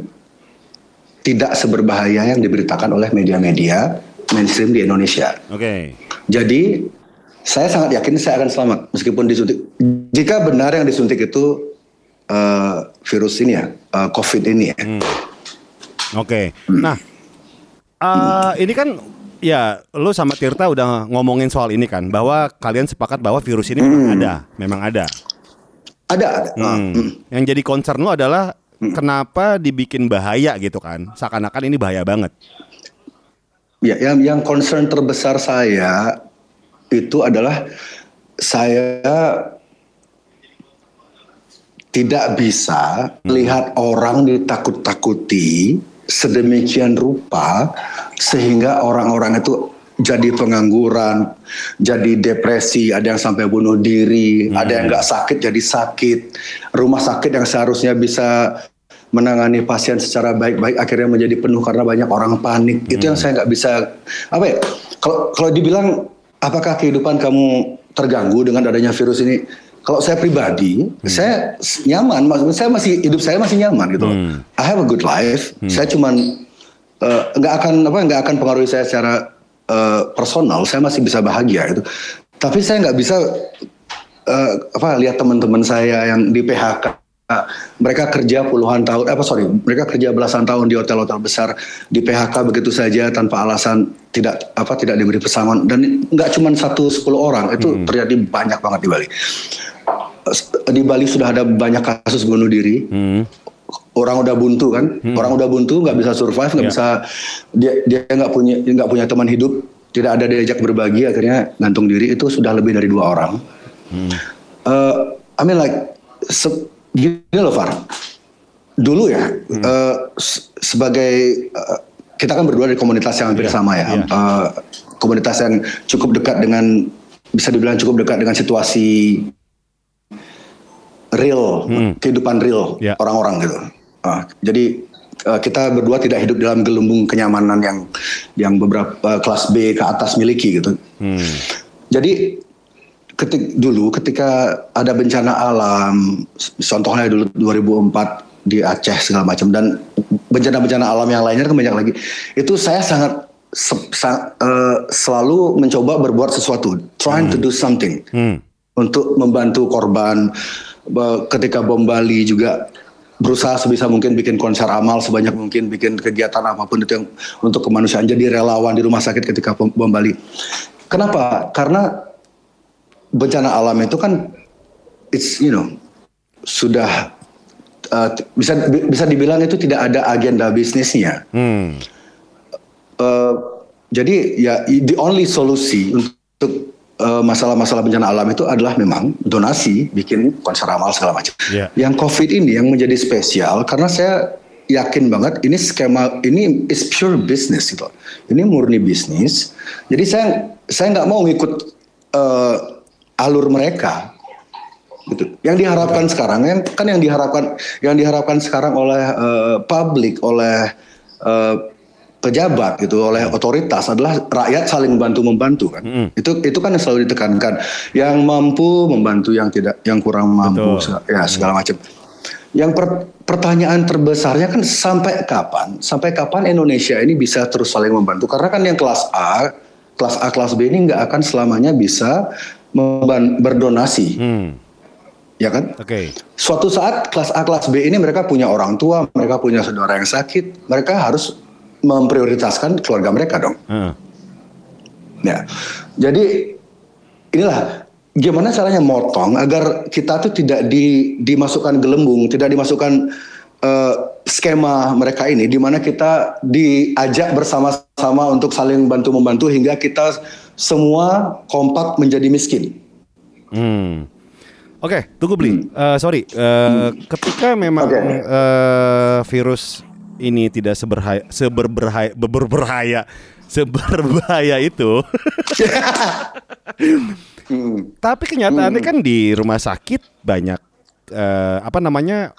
tidak seberbahaya yang diberitakan oleh media-media mainstream di Indonesia.
Oke.
Jadi saya sangat yakin saya akan selamat meskipun disuntik. Jika benar yang disuntik itu eh, virus ini ya, eh, COVID ini ya.
Oke. Nah, eh, ini kan ya lu sama Tirta udah ngomongin soal ini kan bahwa kalian sepakat bahwa virus ini memang ada, memang ada.
Ada, ada. Ah,
Hmm.
mm.
Yang jadi concern lu adalah kenapa dibikin bahaya gitu kan? Seakan-akan ini bahaya banget.
Ya, yang yang concern terbesar saya itu adalah saya tidak bisa melihat orang ditakut-takuti sedemikian rupa sehingga orang-orang itu jadi pengangguran, jadi depresi, ada yang sampai bunuh diri, ada yang nggak sakit jadi sakit, rumah sakit yang seharusnya bisa menangani pasien secara baik-baik akhirnya menjadi penuh karena banyak orang panik. Itu yang saya nggak bisa apa ya? Kalau kalau dibilang apakah kehidupan kamu terganggu dengan adanya virus ini? Kalau saya pribadi, saya s- nyaman. Maksudnya saya masih hidup saya masih nyaman gitu. loh. I have a good life. Saya cuman eh, nggak akan apa nggak akan pengaruhi saya secara eh, personal. Saya masih bisa bahagia gitu. Tapi saya nggak bisa eh, apa lihat teman-teman saya yang di PHK mereka kerja puluhan tahun apa sorry mereka kerja belasan tahun di hotel-hotel besar di PHK begitu saja tanpa alasan tidak apa tidak diberi pesangon. Dan nggak cuma satu sepuluh orang itu terjadi banyak banget di Bali. Di Bali sudah ada banyak kasus bunuh diri.
Hmm.
orang udah buntu kan, orang udah buntu nggak bisa survive, nggak
Ya.
bisa dia dia nggak punya nggak punya teman hidup, tidak ada diajak berbagi, akhirnya gantung diri itu sudah lebih dari dua orang. Eh, I mean like se- gini loh Far, dulu ya eh, se- sebagai eh, kita kan berdua dari komunitas yang hampir
Iya,
sama ya,
iya.
Eh, komunitas yang cukup dekat dengan bisa dibilang cukup dekat dengan situasi real, kehidupan real
Ya.
orang-orang gitu. Ah, jadi eh, kita berdua tidak hidup dalam gelembung kenyamanan yang yang beberapa eh, kelas B ke atas miliki gitu.
Hmm.
Jadi ketik dulu ketika ada bencana alam, contohnya dulu 2004 di Aceh segala macam dan bencana-bencana alam yang lainnya kan banyak lagi. Itu saya sangat se- sa- eh, selalu mencoba berbuat sesuatu, trying to do something
Hmm.
untuk membantu korban. Ketika bom Bali juga berusaha sebisa mungkin bikin konser amal sebanyak mungkin bikin kegiatan apa pun itu yang untuk kemanusiaan jadi relawan di rumah sakit ketika bom Bali. Kenapa? Karena bencana alam itu kan it's you know sudah uh, bisa bi- bisa dibilang itu tidak ada agenda bisnisnya.
Hmm.
Uh, jadi ya the only solusi untuk uh, masalah-masalah bencana alam itu adalah memang donasi, bikin konser amal segala macam.
Iya.
Yang COVID ini yang menjadi spesial karena saya yakin banget ini skema ini is pure business gitu. Ini murni bisnis. Jadi saya saya nggak mau ngikut uh, alur mereka gitu. Yang diharapkan sekarang yang kan yang diharapkan yang diharapkan sekarang oleh eh, publik oleh eh, pejabat gitu oleh otoritas adalah rakyat saling bantu membantu kan. Itu itu kan yang selalu ditekankan. Yang mampu membantu yang tidak yang kurang mampu
Betul.
ya segala macam. Yang per- pertanyaan terbesarnya kan sampai kapan? Sampai kapan Indonesia ini bisa terus saling membantu? Karena kan yang kelas A, kelas A, kelas B ini nggak akan selamanya bisa berdonasi,
Hmm.
ya kan?
Oke.
Suatu saat kelas A, kelas B ini mereka punya orang tua, mereka punya saudara yang sakit, mereka harus memprioritaskan keluarga mereka dong.
Heeh.
Ya, jadi inilah gimana caranya motong agar kita tuh tidak di, dimasukkan gelembung, tidak dimasukkan eh, skema mereka ini, di mana kita diajak bersama-sama untuk saling bantu membantu hingga kita semua kompak menjadi miskin.
Hmm. Oke, tunggu beli. Eh, sorry, Eh, ketika memang
Oke.
eh, virus ini tidak seberhaya, seberberhaya, berbahaya, seberbahaya itu, [LAUGHS]
Hmm.
tapi kenyataannya kan di rumah sakit banyak eh, apa namanya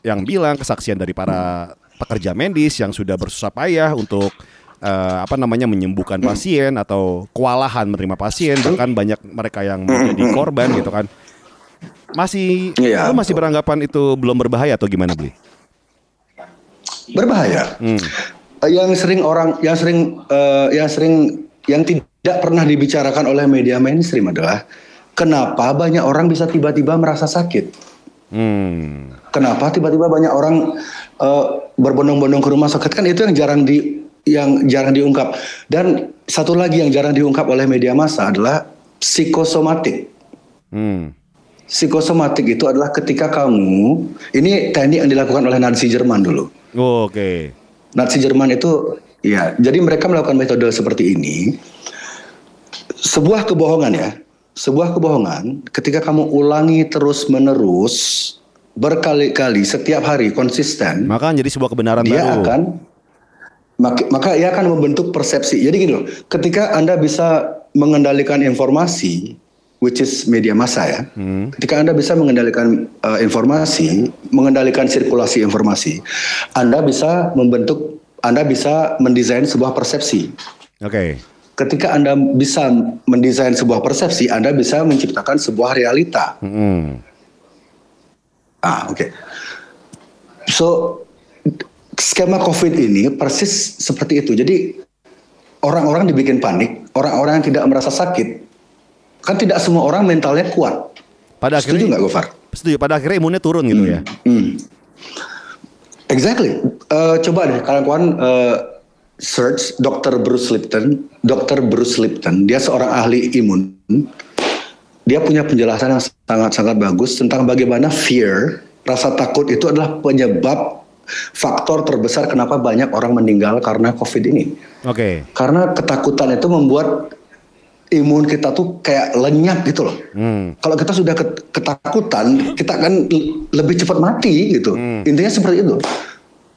yang bilang kesaksian dari para pekerja medis yang sudah bersusah payah untuk eh, apa namanya menyembuhkan pasien atau kewalahan menerima pasien bahkan banyak mereka yang menjadi korban gitu kan masih
Iya,
lu masih beranggapan itu belum berbahaya atau gimana beli?
Berbahaya.
Hmm.
Eh, yang sering orang yang sering eh, yang sering yang tidak pernah dibicarakan oleh media mainstream adalah kenapa banyak orang bisa tiba-tiba merasa sakit.
Hmm.
Kenapa tiba-tiba banyak orang eh, berbondong-bondong ke rumah sakit kan itu yang jarang di yang jarang diungkap. Dan satu lagi yang jarang diungkap oleh media massa adalah psikosomatik.
Hmm.
Psikosomatik itu adalah ketika kamu ini teknik yang dilakukan oleh Nazi Jerman dulu.
Oh, Oke.
Nazi Jerman itu ya, jadi mereka melakukan metode seperti ini. Sebuah kebohongan ya, sebuah kebohongan ketika kamu ulangi terus-menerus berkali-kali setiap hari konsisten,
Maka jadi sebuah kebenaran
dia
baru.
akan maka, maka ia akan membentuk persepsi. Jadi gini loh, ketika Anda bisa mengendalikan informasi which is media massa ya. Ketika Anda bisa mengendalikan uh, informasi, mengendalikan sirkulasi informasi, Anda bisa membentuk Anda bisa mendesain sebuah persepsi.
Oke.
Ketika Anda bisa mendesain sebuah persepsi, Anda bisa menciptakan sebuah realita.
Hmm.
Ah, oke. So skema COVID ini persis seperti itu. Jadi orang-orang dibikin panik, orang-orang yang tidak merasa sakit, kan tidak semua orang mentalnya kuat.
Pada
Setuju
akhirnya
nggak, Gofar?
Setuju. Pada akhirnya imunnya turun gitu ya.
Hmm. Exactly. Eh, coba deh kalian eh, search Dr. Bruce Lipton. Dr. Bruce Lipton, dia seorang ahli imun. Dia punya penjelasan yang sangat-sangat bagus tentang bagaimana fear, rasa takut itu adalah penyebab faktor terbesar kenapa banyak orang meninggal karena COVID ini.
Oke.
Karena ketakutan itu membuat imun kita tuh kayak lenyap gitu loh.
Hmm.
Kalau kita sudah ket- ketakutan, kita akan l- lebih cepat mati gitu. Intinya seperti itu.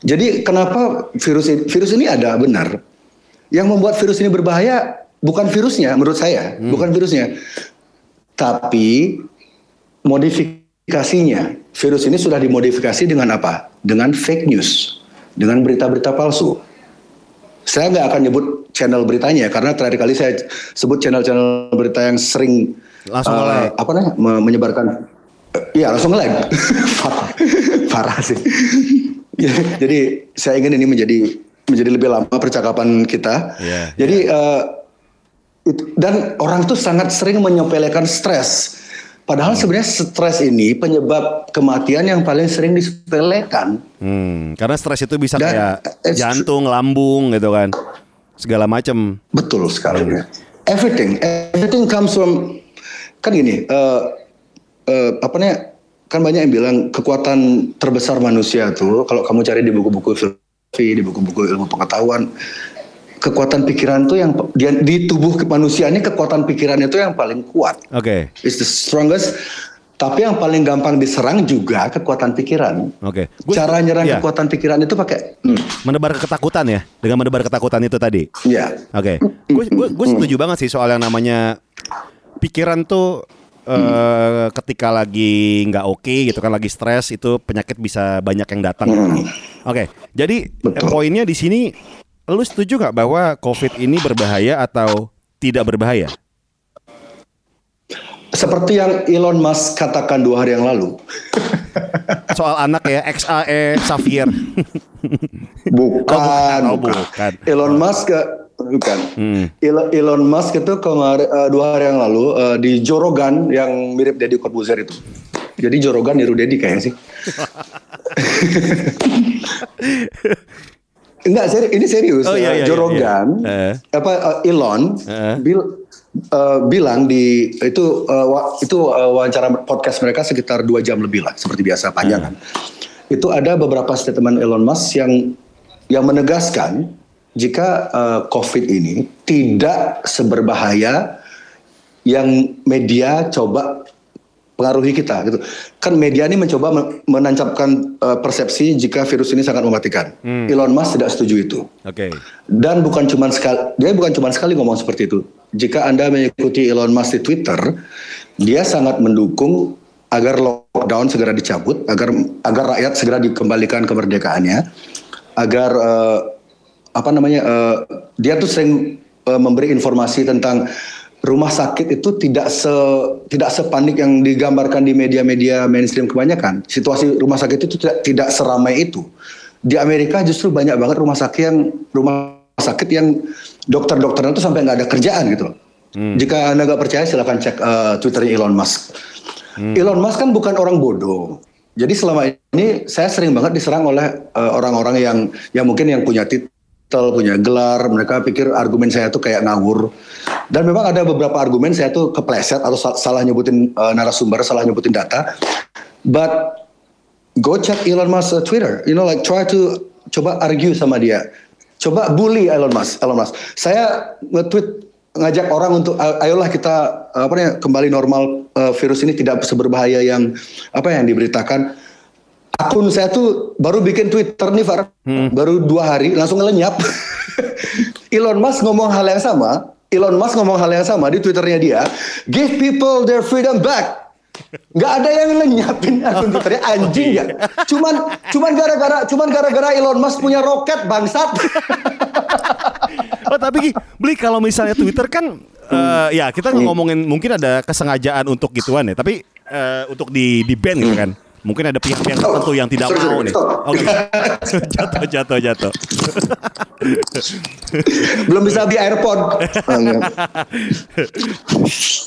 Jadi kenapa virus ini, virus ini ada benar? Yang membuat virus ini berbahaya bukan virusnya, menurut saya, bukan virusnya, tapi modifikasinya. Virus ini sudah dimodifikasi dengan apa? Dengan fake news, dengan berita-berita palsu. Saya nggak akan nyebut channel beritanya karena terakhir kali saya sebut channel-channel berita yang sering
Langsung nge-lag.
apa namanya me- menyebarkan eh, iya langsung nge-lag. [LAUGHS] parah, parah sih. Ya, Jadi saya ingin ini menjadi menjadi lebih lama percakapan kita.
Iya,
Jadi eh, itu- dan orang tuh sangat sering menyepelekan stres. Padahal sebenarnya stres ini penyebab kematian yang paling sering disepelekan.
Hmm, karena stres itu bisa
Dan-
kayak jantung, lambung gitu kan. Segala macem.
Betul sekali. Everything, everything comes from kan gini. eh eh, apa namanya? Kan banyak yang bilang kekuatan terbesar manusia tuh kalau kamu cari di buku-buku filosofi, di buku-buku ilmu pengetahuan, kekuatan pikiran tuh yang dia di tubuh manusia ini kekuatan pikiran itu yang paling kuat.
Oke.
It's the strongest. Tapi yang paling gampang diserang juga kekuatan pikiran.
Oke. Gua-
Cara nyerang
iya.
kekuatan pikiran itu pakai, hmm,
Menebar ketakutan ya. Dengan menebar ketakutan itu tadi.
ya.
Oke, gue gue setuju banget sih soal yang namanya pikiran tuh eh, ketika lagi nggak oke gitu kan lagi stres itu penyakit bisa banyak yang datang. Oke, jadi eh,
Betul.
poinnya di sini, lu setuju nggak bahwa COVID ini berbahaya atau tidak berbahaya?
Seperti yang Elon Musk katakan dua hari yang lalu. [LAUGHS]
Soal anak ya, XAE Xavier. [LAUGHS]
Bukan,
Oh, bukan.
Elon Musk bukan.
Hmm.
Elon, Musk itu kemarin eh, dua hari yang lalu eh, di Jorogan yang mirip Deddy Corbuzier itu. Jadi Jorogan niru Deddy kayaknya sih. [LAUGHS] Enggak, seri, ini serius.
Oh, iya,
Eh,
iya, iya,
Jorogan
iya. Eh.
apa eh, Elon
Eh.
bil- eh, bilang di itu eh, wa- itu eh, wawancara podcast mereka sekitar dua jam lebih lah seperti biasa panjang kan. Itu ada beberapa statement Elon Musk yang yang menegaskan jika eh, COVID ini tidak seberbahaya yang media coba pengaruhi kita gitu. Kan media ini mencoba men- menancapkan eh, persepsi jika virus ini sangat mematikan. Elon Musk tidak setuju itu.
Oke.
Dan bukan cuma sekali, dia bukan cuma sekali ngomong seperti itu. Jika Anda mengikuti Elon Musk di Twitter, dia sangat mendukung agar lockdown segera dicabut, agar agar rakyat segera dikembalikan kemerdekaannya, agar eh, apa namanya, eh, dia tuh sering eh, memberi informasi tentang rumah sakit itu tidak se tidak sepanik yang digambarkan di media-media mainstream kebanyakan. Situasi rumah sakit itu tidak tidak seramai itu. Di Amerika justru banyak banget rumah sakit yang rumah sakit yang dokter-dokternya itu sampai nggak ada kerjaan gitu loh. Jika anda nggak percaya silahkan cek eh, Twitternya Elon Musk. Elon Musk kan bukan orang bodoh. Jadi selama ini saya sering banget diserang oleh eh, orang-orang yang yang mungkin yang punya titel, punya gelar, mereka pikir argumen saya tuh kayak ngawur. Dan memang ada beberapa argumen saya tuh kepleset atau sa- salah nyebutin eh, narasumber, salah nyebutin data. But go check Elon Musk uh, Twitter. You know, like try to coba argue sama dia. Coba bully Elon Musk. Elon Musk. Saya nge-tweet ngajak orang untuk "A- ayolah kita uh, apa namanya kembali normal uh, virus ini tidak seberbahaya yang apa yang diberitakan. Akun saya tuh baru bikin Twitter nih Far, baru dua hari langsung ngelenyap. [LAUGHS] Elon Musk ngomong hal yang sama. Elon Musk ngomong hal yang sama di Twitternya dia. Give people their freedom back. Nggak ada yang lenyapin akun Twitternya [LAUGHS] anjing ya. Cuman cuman gara-gara cuman gara-gara Elon Musk punya roket bangsat. [LAUGHS]
Oh tapi beli kalau misalnya Twitter kan eh, ya kita ngomongin mungkin ada kesengajaan untuk gituan ya, tapi eh, untuk di di ban gitu kan. Mungkin ada pihak-pihak tertentu yang tidak
Sorry,
mau
sorry,
nih. Oke. [LAUGHS] jatuh jatuh jatuh. [LAUGHS]
Belum bisa beli AirPod. Oh, iya. [LAUGHS]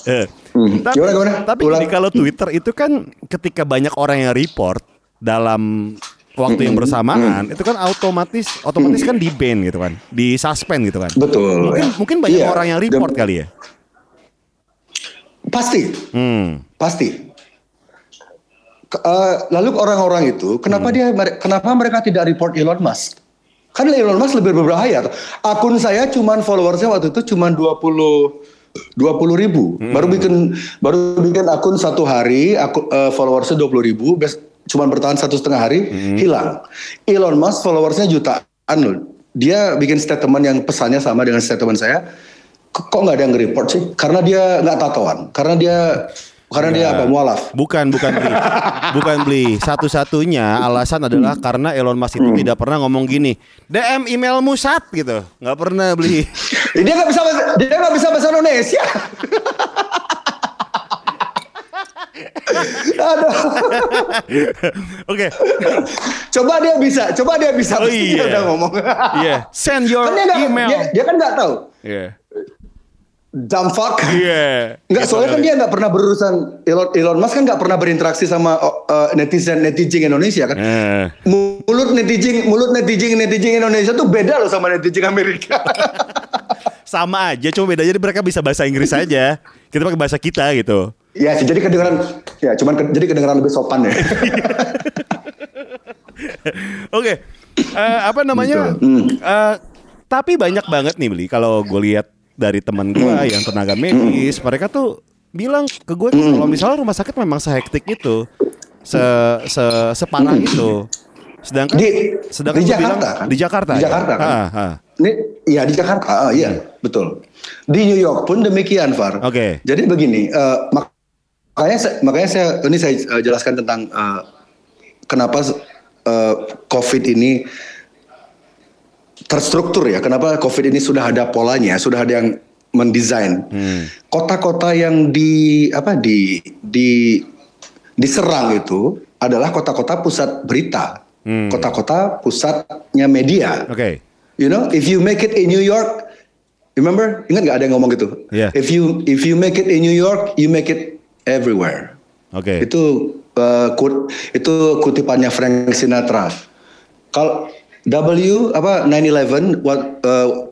Eh,
Hmm.
Tapi,
Gimana, gimana?
tapi gini, kalau Twitter itu kan ketika banyak orang yang report dalam waktu yang bersamaan, itu kan otomatis otomatis kan di ban gitu kan, di suspend gitu kan.
Betul.
Mungkin mungkin banyak
Iya.
orang yang report
Dan-
kali ya.
Pasti,
Hmm.
pasti. Eh, lalu orang-orang itu kenapa dia mere- kenapa mereka tidak report Elon Musk? Kan Elon Musk lebih berbahaya. Akun saya cuman followersnya waktu itu cuman 20 20 ribu. Baru bikin baru bikin akun satu hari, aku eh, followersnya 20 ribu, bes- cuman bertahan satu setengah hari, hilang. Elon Musk followersnya jutaan loh. Dia bikin statement yang pesannya sama dengan statement saya. Kok nggak ada yang nge-report sih? Karena dia nggak tatoan. Karena dia karena dia apa mualaf.
Bukan, bukan beli. [LAUGHS] bukan beli. Satu-satunya alasan adalah karena Elon Musk itu tidak pernah ngomong gini. DM emailmu sat gitu. Nggak pernah beli. [LAUGHS]
Dia nggak bisa dia nggak bisa bahasa Indonesia. [LAUGHS]
Oke.
Coba dia bisa, coba dia bisa.
Oh
Pasti dia
iya.
udah ngomong.
Iya. Send your
Kan dia,
email.
dia, dia kan nggak tahu.
Iya.
Dumb fuck.
Iya.
Nggak,
Gitu
soalnya kan dia nggak pernah berurusan Elon, Elon Musk kan nggak pernah berinteraksi sama uh, netizen netizen Indonesia kan.
Eh.
Mulut netizen mulut netizen netizen Indonesia tuh beda loh sama netizen Amerika. [LAUGHS]
Sama aja, cuma bedanya mereka bisa bahasa Inggris aja. Kita pakai bahasa kita gitu.
ya sih, jadi kedengaran ya cuman ke- jadi kedengaran lebih sopan ya. [LAUGHS]
Oke, Eh, apa namanya?
Gitu.
Eh, tapi banyak banget nih beli. Kalau gue lihat dari teman gue
Hmm.
yang tenaga medis, mereka tuh bilang ke gue kalau misalnya rumah sakit memang sehektik itu, se se separah itu. Sedangkan
Di-
sedangkan
di
lu bilang-
Jakarta kan?
di Jakarta,
Di
ya?
Jakarta kan?
Ah, ah.
Ini ya di Jakarta, ah, iya betul. Di New York pun demikian, Far.
Oke.
Jadi begini, eh, mak- makanya saya, makanya saya ini saya eh, jelaskan tentang eh, kenapa eh, COVID ini terstruktur ya. Kenapa COVID ini sudah ada polanya, sudah ada yang mendesain. Kota-kota yang di apa di di diserang itu adalah kota-kota pusat berita,
Hmm.
kota-kota pusatnya media.
Oke.
You know, if you make it in New York, remember, ingat nggak ada yang ngomong gitu?
Iya.
If you if you make it in New York, you make it everywhere.
Oke.
Itu uh, kut- itu kutipannya Frank Sinatra. Kalau W apa 9/11 what uh,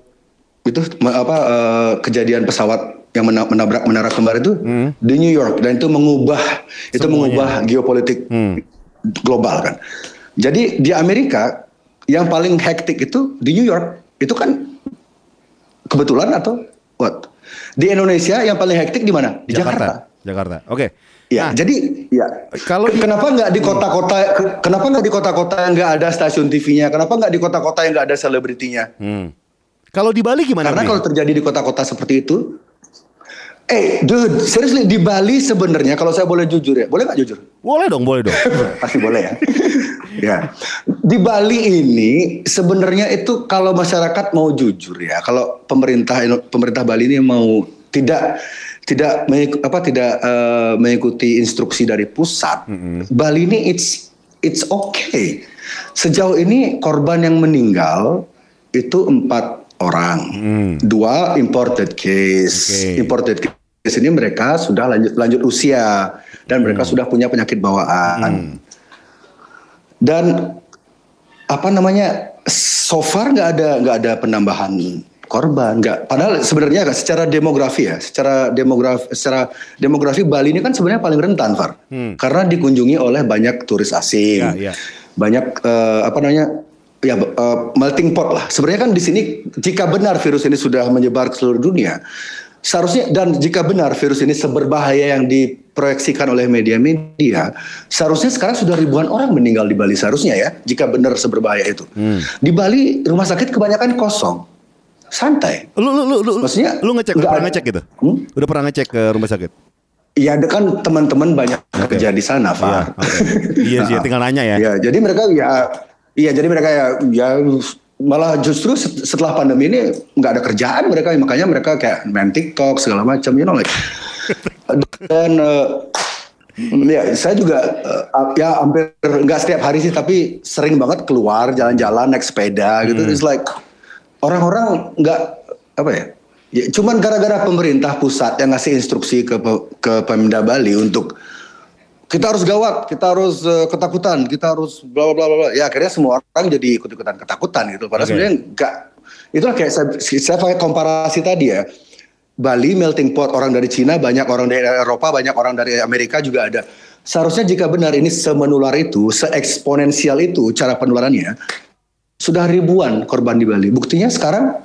itu apa uh, kejadian pesawat yang mena- menabrak menara kembar itu di New York dan itu mengubah itu
Hmm. Semuanya.
mengubah geopolitik
Hmm.
global kan. Jadi di Amerika yang paling hektik itu di New York itu kan kebetulan atau what? Di Indonesia yang paling hektik di mana? Di Jakarta.
Jakarta. Oke.
Ya,
Nah,
jadi ya
kalau
kenapa nggak di kota-kota ke- kenapa nggak di kota-kota yang nggak ada stasiun TV-nya? Kenapa nggak di kota-kota yang nggak ada selebritinya?
hmm. Kalau di Bali gimana?
Karena kalau terjadi di kota-kota seperti itu, eh, dude, seriously di Bali sebenarnya kalau saya boleh jujur ya, boleh nggak jujur?
boleh dong, boleh dong. [LAUGHS]
Pasti boleh ya. [LAUGHS] ya. Di Bali ini sebenarnya itu kalau masyarakat mau jujur ya, kalau pemerintah pemerintah Bali ini mau tidak tidak mengik- apa tidak eh, mengikuti instruksi dari pusat, Bali ini it's it's okay. Sejauh ini korban yang meninggal itu empat orang, dua imported case,
Oke.
imported case ini mereka sudah lanjut lanjut usia dan mereka sudah punya penyakit bawaan. Dan apa namanya? So far nggak ada nggak ada penambahan korban, nggak. Padahal sebenarnya nggak secara demografi ya, secara demografi secara demografi Bali ini kan sebenarnya paling rentan, Far, karena dikunjungi oleh banyak turis asing,
Ya, ya.
banyak eh, apa namanya? Ya eh, melting pot lah. Sebenarnya kan di sini jika benar virus ini sudah menyebar ke seluruh dunia, seharusnya dan jika benar virus ini seberbahaya yang diproyeksikan oleh media-media, seharusnya sekarang sudah ribuan orang meninggal di Bali seharusnya ya, jika benar seberbahaya itu. Di Bali rumah sakit kebanyakan kosong, santai.
Lu lu lu lu,
Maksudnya
lu ngecek udah pernah ngecek gitu?
Hmm?
Udah pernah ngecek ke rumah sakit?
Iya, ada kan teman-teman banyak
Oke.
kerja di sana,
Iya,
Pak.
oke. Iya sih, [LAUGHS] tinggal nanya ya.
Ya, jadi mereka ya, iya jadi mereka ya, ya malah justru set- setelah pandemi ini nggak ada kerjaan mereka, makanya mereka kayak main TikTok segala macam, you know like. [LAUGHS] Dan eh, ya saya juga eh, ya hampir nggak setiap hari sih, tapi sering banget keluar jalan-jalan naik sepeda gitu. It's like orang-orang nggak apa ya. Ya, cuman gara-gara pemerintah pusat yang ngasih instruksi ke ke Pemda Bali untuk kita harus gawat, kita harus eh, ketakutan, kita harus bla bla bla bla. Ya akhirnya semua orang jadi ikut-ikutan ketakutan gitu. Padahal
Oke.
sebenarnya enggak. Itulah kayak saya, saya pakai komparasi tadi ya. Bali melting pot orang dari Cina, banyak orang dari Eropa, banyak orang dari Amerika juga ada. seharusnya jika benar ini semenular itu, seeksponensial itu cara penularannya, sudah ribuan korban di Bali. Buktinya sekarang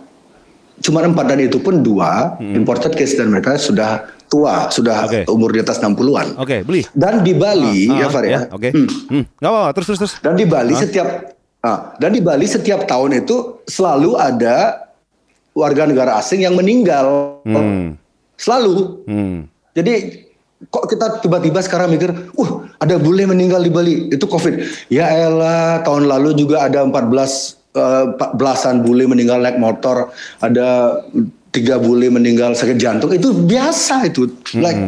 cuma empat dan itu pun dua imported case dan mereka sudah tua, sudah
Oke.
umur di atas 60-an.
Oke, beli.
Dan di Bali
Ah,
ya
ah,
Far ya.
Oke.
Hmm.
Hmm. Apa-apa. Terus terus terus.
Dan di Bali setiap ah, dan di Bali setiap tahun itu selalu ada warga negara asing yang meninggal.
Hmm.
Selalu.
Hmm.
Jadi kok kita tiba-tiba sekarang mikir, uh ada bule meninggal di Bali, itu COVID. Ya elah, tahun lalu juga ada 14 eh, empat belasan bule meninggal naik motor, ada tiga bule meninggal sakit jantung, itu biasa itu. Like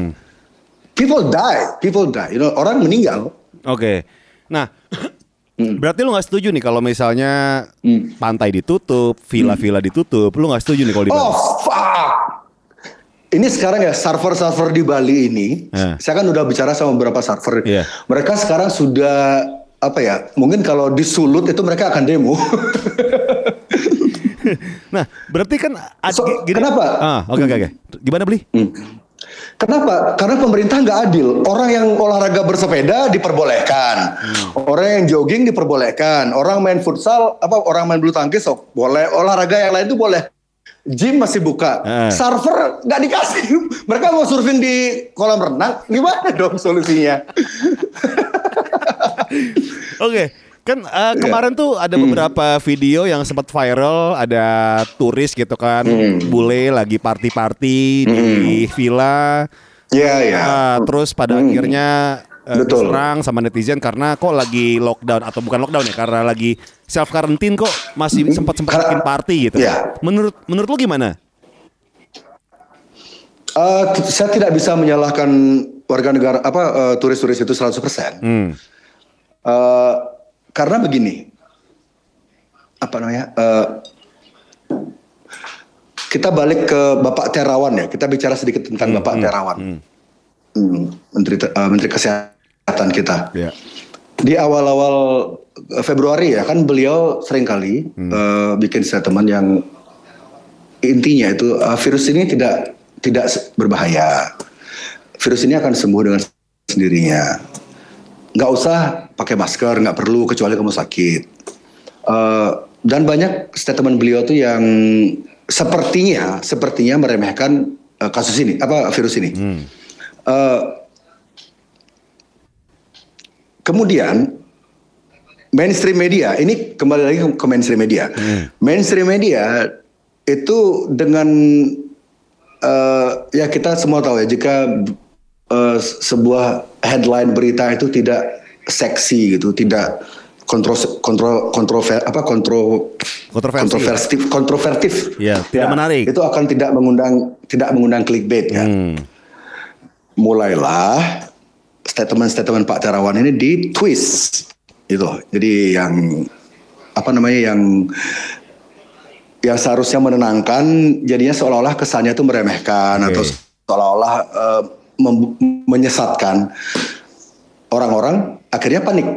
people die, people die, you know, orang meninggal.
Oke. Nah, berarti lu nggak setuju nih kalau misalnya
Hmm.
pantai ditutup, villa-villa ditutup, lu nggak setuju nih kalau di Bali?
Oh fuck. Ini sekarang ya server-server di Bali ini,
Eh.
saya kan udah bicara sama beberapa server.
Iya.
Mereka sekarang sudah apa ya? Mungkin kalau disulut itu mereka akan demo. [LAUGHS]
Nah, berarti kan
So,
gini-
kenapa?
Ah, oke oke oke. Gimana beli?
Hmm. Kenapa? Karena pemerintah nggak adil. Orang yang olahraga bersepeda diperbolehkan,
Hmm.
orang yang jogging diperbolehkan, orang main futsal, apa orang main bulu tangkis oh, boleh, olahraga yang lain itu boleh. Gym masih buka,
Eh.
server nggak dikasih. [LAUGHS] Mereka mau surfing di kolam renang, gimana dong solusinya? [LAUGHS]
Oke, kan uh, kemarin tuh ada
Hmm.
beberapa video yang sempat viral, ada turis gitu kan,
Hmm.
bule lagi party-party di villa,
Ya ya.
Ah, terus pada akhirnya uh,
Betul.
diserang sama netizen karena kok lagi lockdown atau bukan lockdown ya, karena lagi self quarantine kok masih sempat sempat
Karena-
bikin party gitu.
Iya.
Menurut menurut lu gimana?
T- saya tidak bisa menyalahkan warga negara apa eh, turis-turis itu 100%.
Hmm.
Eh, karena begini, apa namanya? eh, kita balik ke Bapak Terawan ya. Kita bicara sedikit tentang Bapak Terawan, Hmm, Menteri Te- eh, Menteri Kesehatan kita.
Ya.
Di awal-awal Februari ya kan beliau sering kali eh, bikin statement yang intinya itu eh, virus ini tidak tidak berbahaya. Virus ini akan sembuh dengan sendirinya. Nggak usah pakai masker, nggak perlu kecuali kamu sakit. Eh, dan banyak statement beliau tuh yang sepertinya sepertinya meremehkan eh, kasus ini apa virus ini. Eh, kemudian mainstream media ini kembali lagi ke mainstream media. Mainstream media itu dengan eh, ya kita semua tahu ya jika eh, sebuah headline berita itu tidak seksi gitu, tidak kontro kontro kontrover apa kontro
Kontroversi.
kontroversi kontrovertif.
Ya, tidak menarik.
Itu akan tidak mengundang tidak mengundang clickbait ya
Hmm.
mulailah statement-statement Pak Terawan ini di twist itu jadi yang apa namanya yang yang seharusnya menenangkan jadinya seolah-olah kesannya itu meremehkan
Oke.
atau seolah-olah mem- menyesatkan orang-orang akhirnya panik.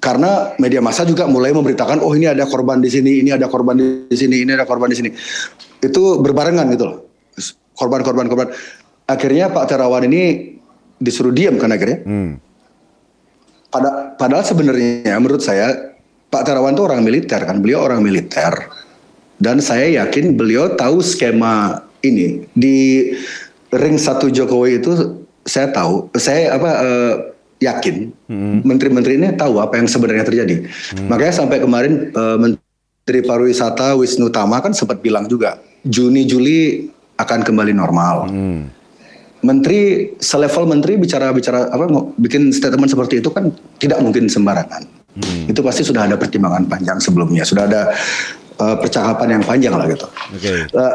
Karena media massa juga mulai memberitakan oh ini ada korban di sini ini ada korban di sini ini ada korban di sini. Itu berbarengan gitu loh. Korban-korban korban akhirnya Pak Terawan ini disuruh diam kan akhirnya.
Hmm.
Pada padahal sebenarnya menurut saya Pak Terawan itu orang militer kan beliau orang militer. Dan saya yakin beliau tahu skema ini. Di ring satu Jokowi itu saya tahu saya apa eh, yakin menteri-menteri ini tahu apa yang sebenarnya terjadi. Makanya sampai kemarin eh, Menteri Pariwisata Wisnu Tama kan sempat bilang juga Juni Juli akan kembali normal.
Hmm.
Menteri selevel menteri bicara bicara apa bikin statement seperti itu kan tidak mungkin sembarangan. Itu pasti sudah ada pertimbangan panjang sebelumnya, sudah ada eh, percakapan yang panjang lah gitu.
Oke.
Eh,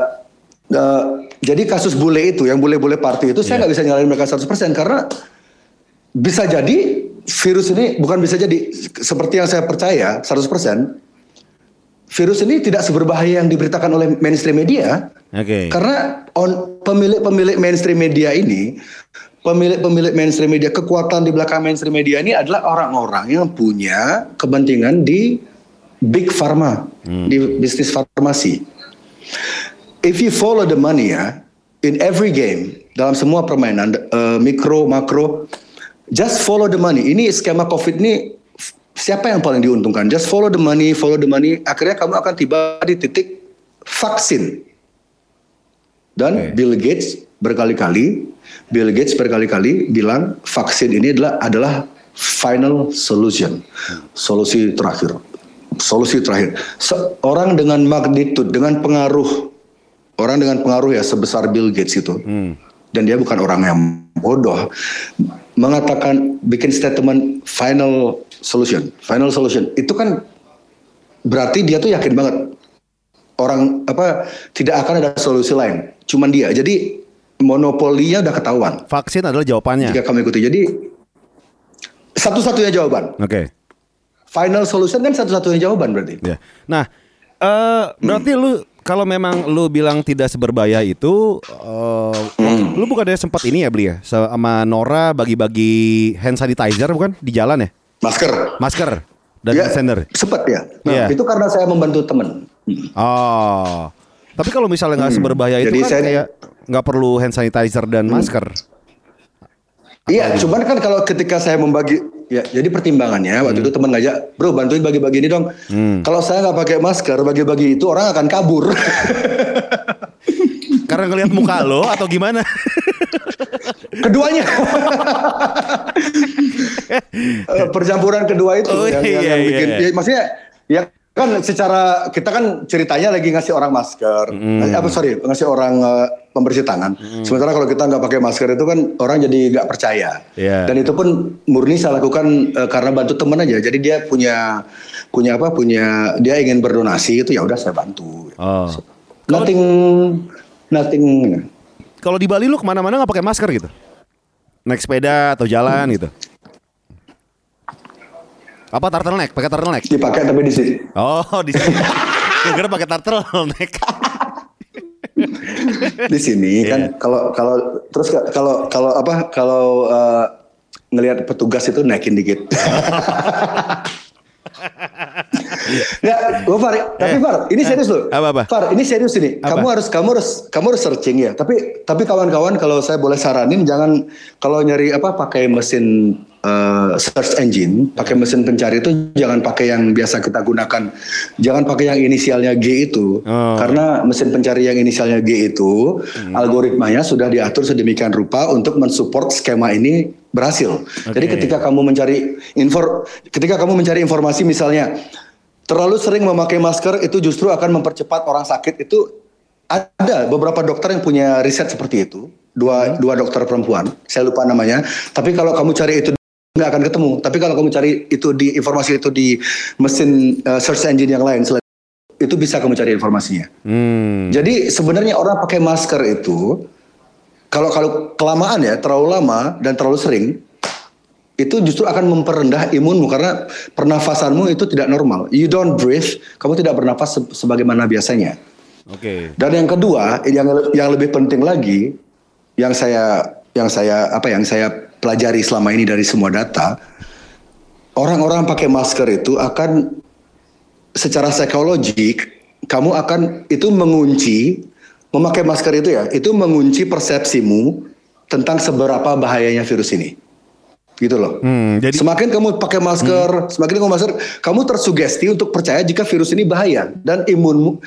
eh, jadi kasus bule itu, yang bule-bule party itu saya nggak bisa nyalain mereka 100% karena bisa jadi virus ini bukan bisa jadi seperti yang saya percaya 100% virus ini tidak seberbahaya yang diberitakan oleh mainstream media.
Oke.
Karena on, pemilik-pemilik mainstream media ini, pemilik-pemilik mainstream media, kekuatan di belakang mainstream media ini adalah orang-orang yang punya kepentingan di big pharma, di bisnis farmasi. If you follow the money ya, in every game, dalam semua permainan, eh, mikro, makro, just follow the money. Ini skema COVID ini siapa yang paling diuntungkan? Just follow the money, follow the money. Akhirnya kamu akan tiba di titik vaksin. Dan
Oke.
Bill Gates berkali-kali, Bill Gates berkali-kali bilang vaksin ini adalah adalah final solution, solusi terakhir, solusi terakhir. Seorang dengan magnitude, dengan pengaruh, orang dengan pengaruh ya sebesar Bill Gates itu, dan dia bukan orang yang bodoh, mengatakan bikin statement final solution, final solution itu kan berarti dia tuh yakin banget orang apa tidak akan ada solusi lain, cuman dia. Jadi monopolinya udah ketahuan
Vaksin adalah jawabannya.
jika kamu ikuti. Jadi satu-satunya jawaban.
Oke.
Final solution kan satu-satunya jawaban berarti.
Ya. Nah, eh berarti lu kalau memang lu bilang tidak seberbahaya itu, eh lu bukannya sempat ini ya beli ya sama Nora bagi-bagi hand sanitizer bukan di jalan ya?
Masker.
Masker dan
Ya,
hand sanitizer.
Sempet ya. Nah,
Iya.
itu karena saya membantu teman.
Oh. Tapi kalau misalnya nggak seberbahaya itu
Jadi
kan
saya-
kayak nggak perlu hand sanitizer dan masker.
Iya, cuman kan kalau ketika saya membagi, ya jadi pertimbangannya waktu itu teman ngajak, bro bantuin bagi-bagi ini dong. Kalau saya nggak pakai masker, bagi-bagi itu orang akan kabur. [LAUGHS]
Karena ngelihat muka lo atau gimana? [LAUGHS]
Keduanya. [LAUGHS] Eh, Percampuran kedua itu
Oh,
yang, yang-
iya,
yang
iya,
bikin.
iya.
ya, maksudnya ya kan secara kita kan ceritanya lagi ngasih orang masker, ngasih- apa sorry ngasih orang eh, pembersih tangan. Sementara kalau kita nggak pakai masker itu kan orang jadi nggak percaya.
Iya.
Dan itu pun murni saya lakukan eh, karena bantu teman aja. Jadi dia punya punya apa? Punya dia ingin berdonasi itu ya udah saya bantu.
Oh.
Nothing nothing.
Kalau di Bali lu ke mana-mana nggak pakai masker gitu? Naik sepeda atau jalan gitu? Apa turtleneck? Pakai turtleneck?
dipakai tapi di sini.
Oh di sini. Gue pakai turtleneck.
di sini kan
Iya.
kalau kalau terus ka- kalau kalau apa kalau eh, ngelihat petugas itu naikin dikit. ya, gue Far, tapi
Eh,
Far, ini
eh,
serius loh.
apa-apa?
Far, ini serius ini.
Apa?
Kamu harus kamu harus kamu harus searching ya. Tapi tapi kawan-kawan kalau saya boleh saranin jangan kalau nyari apa pakai mesin eh, search engine, pakai mesin pencari itu jangan pakai yang biasa kita gunakan. Jangan pakai yang inisialnya G itu.
Oh.
Karena mesin pencari yang inisialnya G itu
Hmm.
algoritmanya sudah diatur sedemikian rupa untuk mensupport skema ini berhasil. Jadi
Oke.
ketika kamu mencari info ketika kamu mencari informasi misalnya terlalu sering memakai masker itu justru akan mempercepat orang sakit itu ada beberapa dokter yang punya riset seperti itu. Dua dua dokter perempuan, saya lupa namanya. Tapi kalau kamu cari itu nggak akan ketemu. Tapi kalau kamu cari itu di informasi itu di mesin eh, search engine yang lain selain itu bisa kamu cari informasinya.
Hmm.
Jadi sebenarnya orang pakai masker itu kalau kalau kelamaan ya, terlalu lama dan terlalu sering itu justru akan memperendah imunmu karena pernafasanmu itu tidak normal. You don't breathe, kamu tidak bernafas se- sebagaimana biasanya.
Oke.
Dan yang kedua, yang yang lebih penting lagi yang saya yang saya apa yang saya pelajari selama ini dari semua data, orang-orang pakai masker itu akan secara psikologik kamu akan itu mengunci memakai masker itu ya, itu mengunci persepsimu tentang seberapa bahayanya virus ini. Gitu loh.
Hmm, jadi
Semakin kamu pakai masker, semakin kamu masker, kamu tersugesti untuk percaya jika virus ini bahaya dan imunmu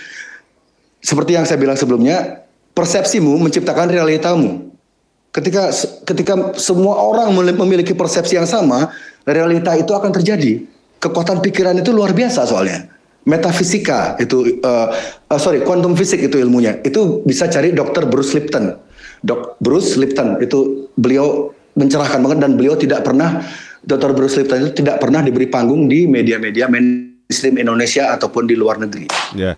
seperti yang saya bilang sebelumnya, persepsimu menciptakan realitamu. Ketika ketika semua orang mem- memiliki persepsi yang sama, realita itu akan terjadi. Kekuatan pikiran itu luar biasa soalnya. Metafisika itu, eh, eh, sorry, quantum fisik itu ilmunya. Itu bisa cari Dr. Bruce Lipton. Dok Bruce Lipton itu beliau mencerahkan banget dan beliau tidak pernah Dr. Bruce Lipton itu tidak pernah diberi panggung di media-media mainstream Indonesia ataupun di luar negeri.
ya.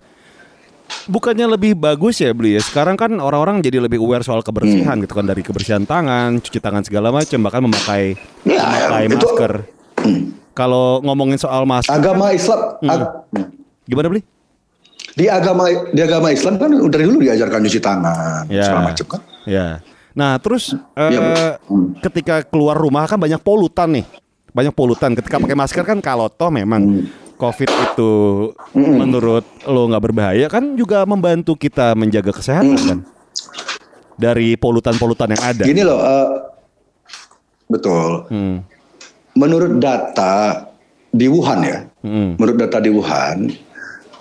Bukannya lebih bagus ya beli ya? Sekarang kan orang-orang jadi lebih aware soal kebersihan
Hmm.
gitu kan dari kebersihan tangan, cuci tangan segala macam, bahkan memakai
Ya,
memakai
itu-
masker. Kalau ngomongin soal masker,
Agama Islam,
Hmm.
ag-
gimana beli?
di agama di agama Islam kan dari dulu diajarkan cuci tangan
Ya.
segala macam kan.
Ya. Nah, terus eh,
Iya, Bu. Hmm.
ketika keluar rumah kan banyak polutan nih. Banyak polutan. Ketika pakai masker kan kalau toh memang
Hmm.
COVID itu menurut lo nggak berbahaya kan juga membantu kita menjaga kesehatan kan. Dari polutan-polutan yang ada.
Gini loh, eh, betul.
Hmm.
Menurut data di Wuhan ya,
Hmm.
menurut data di Wuhan,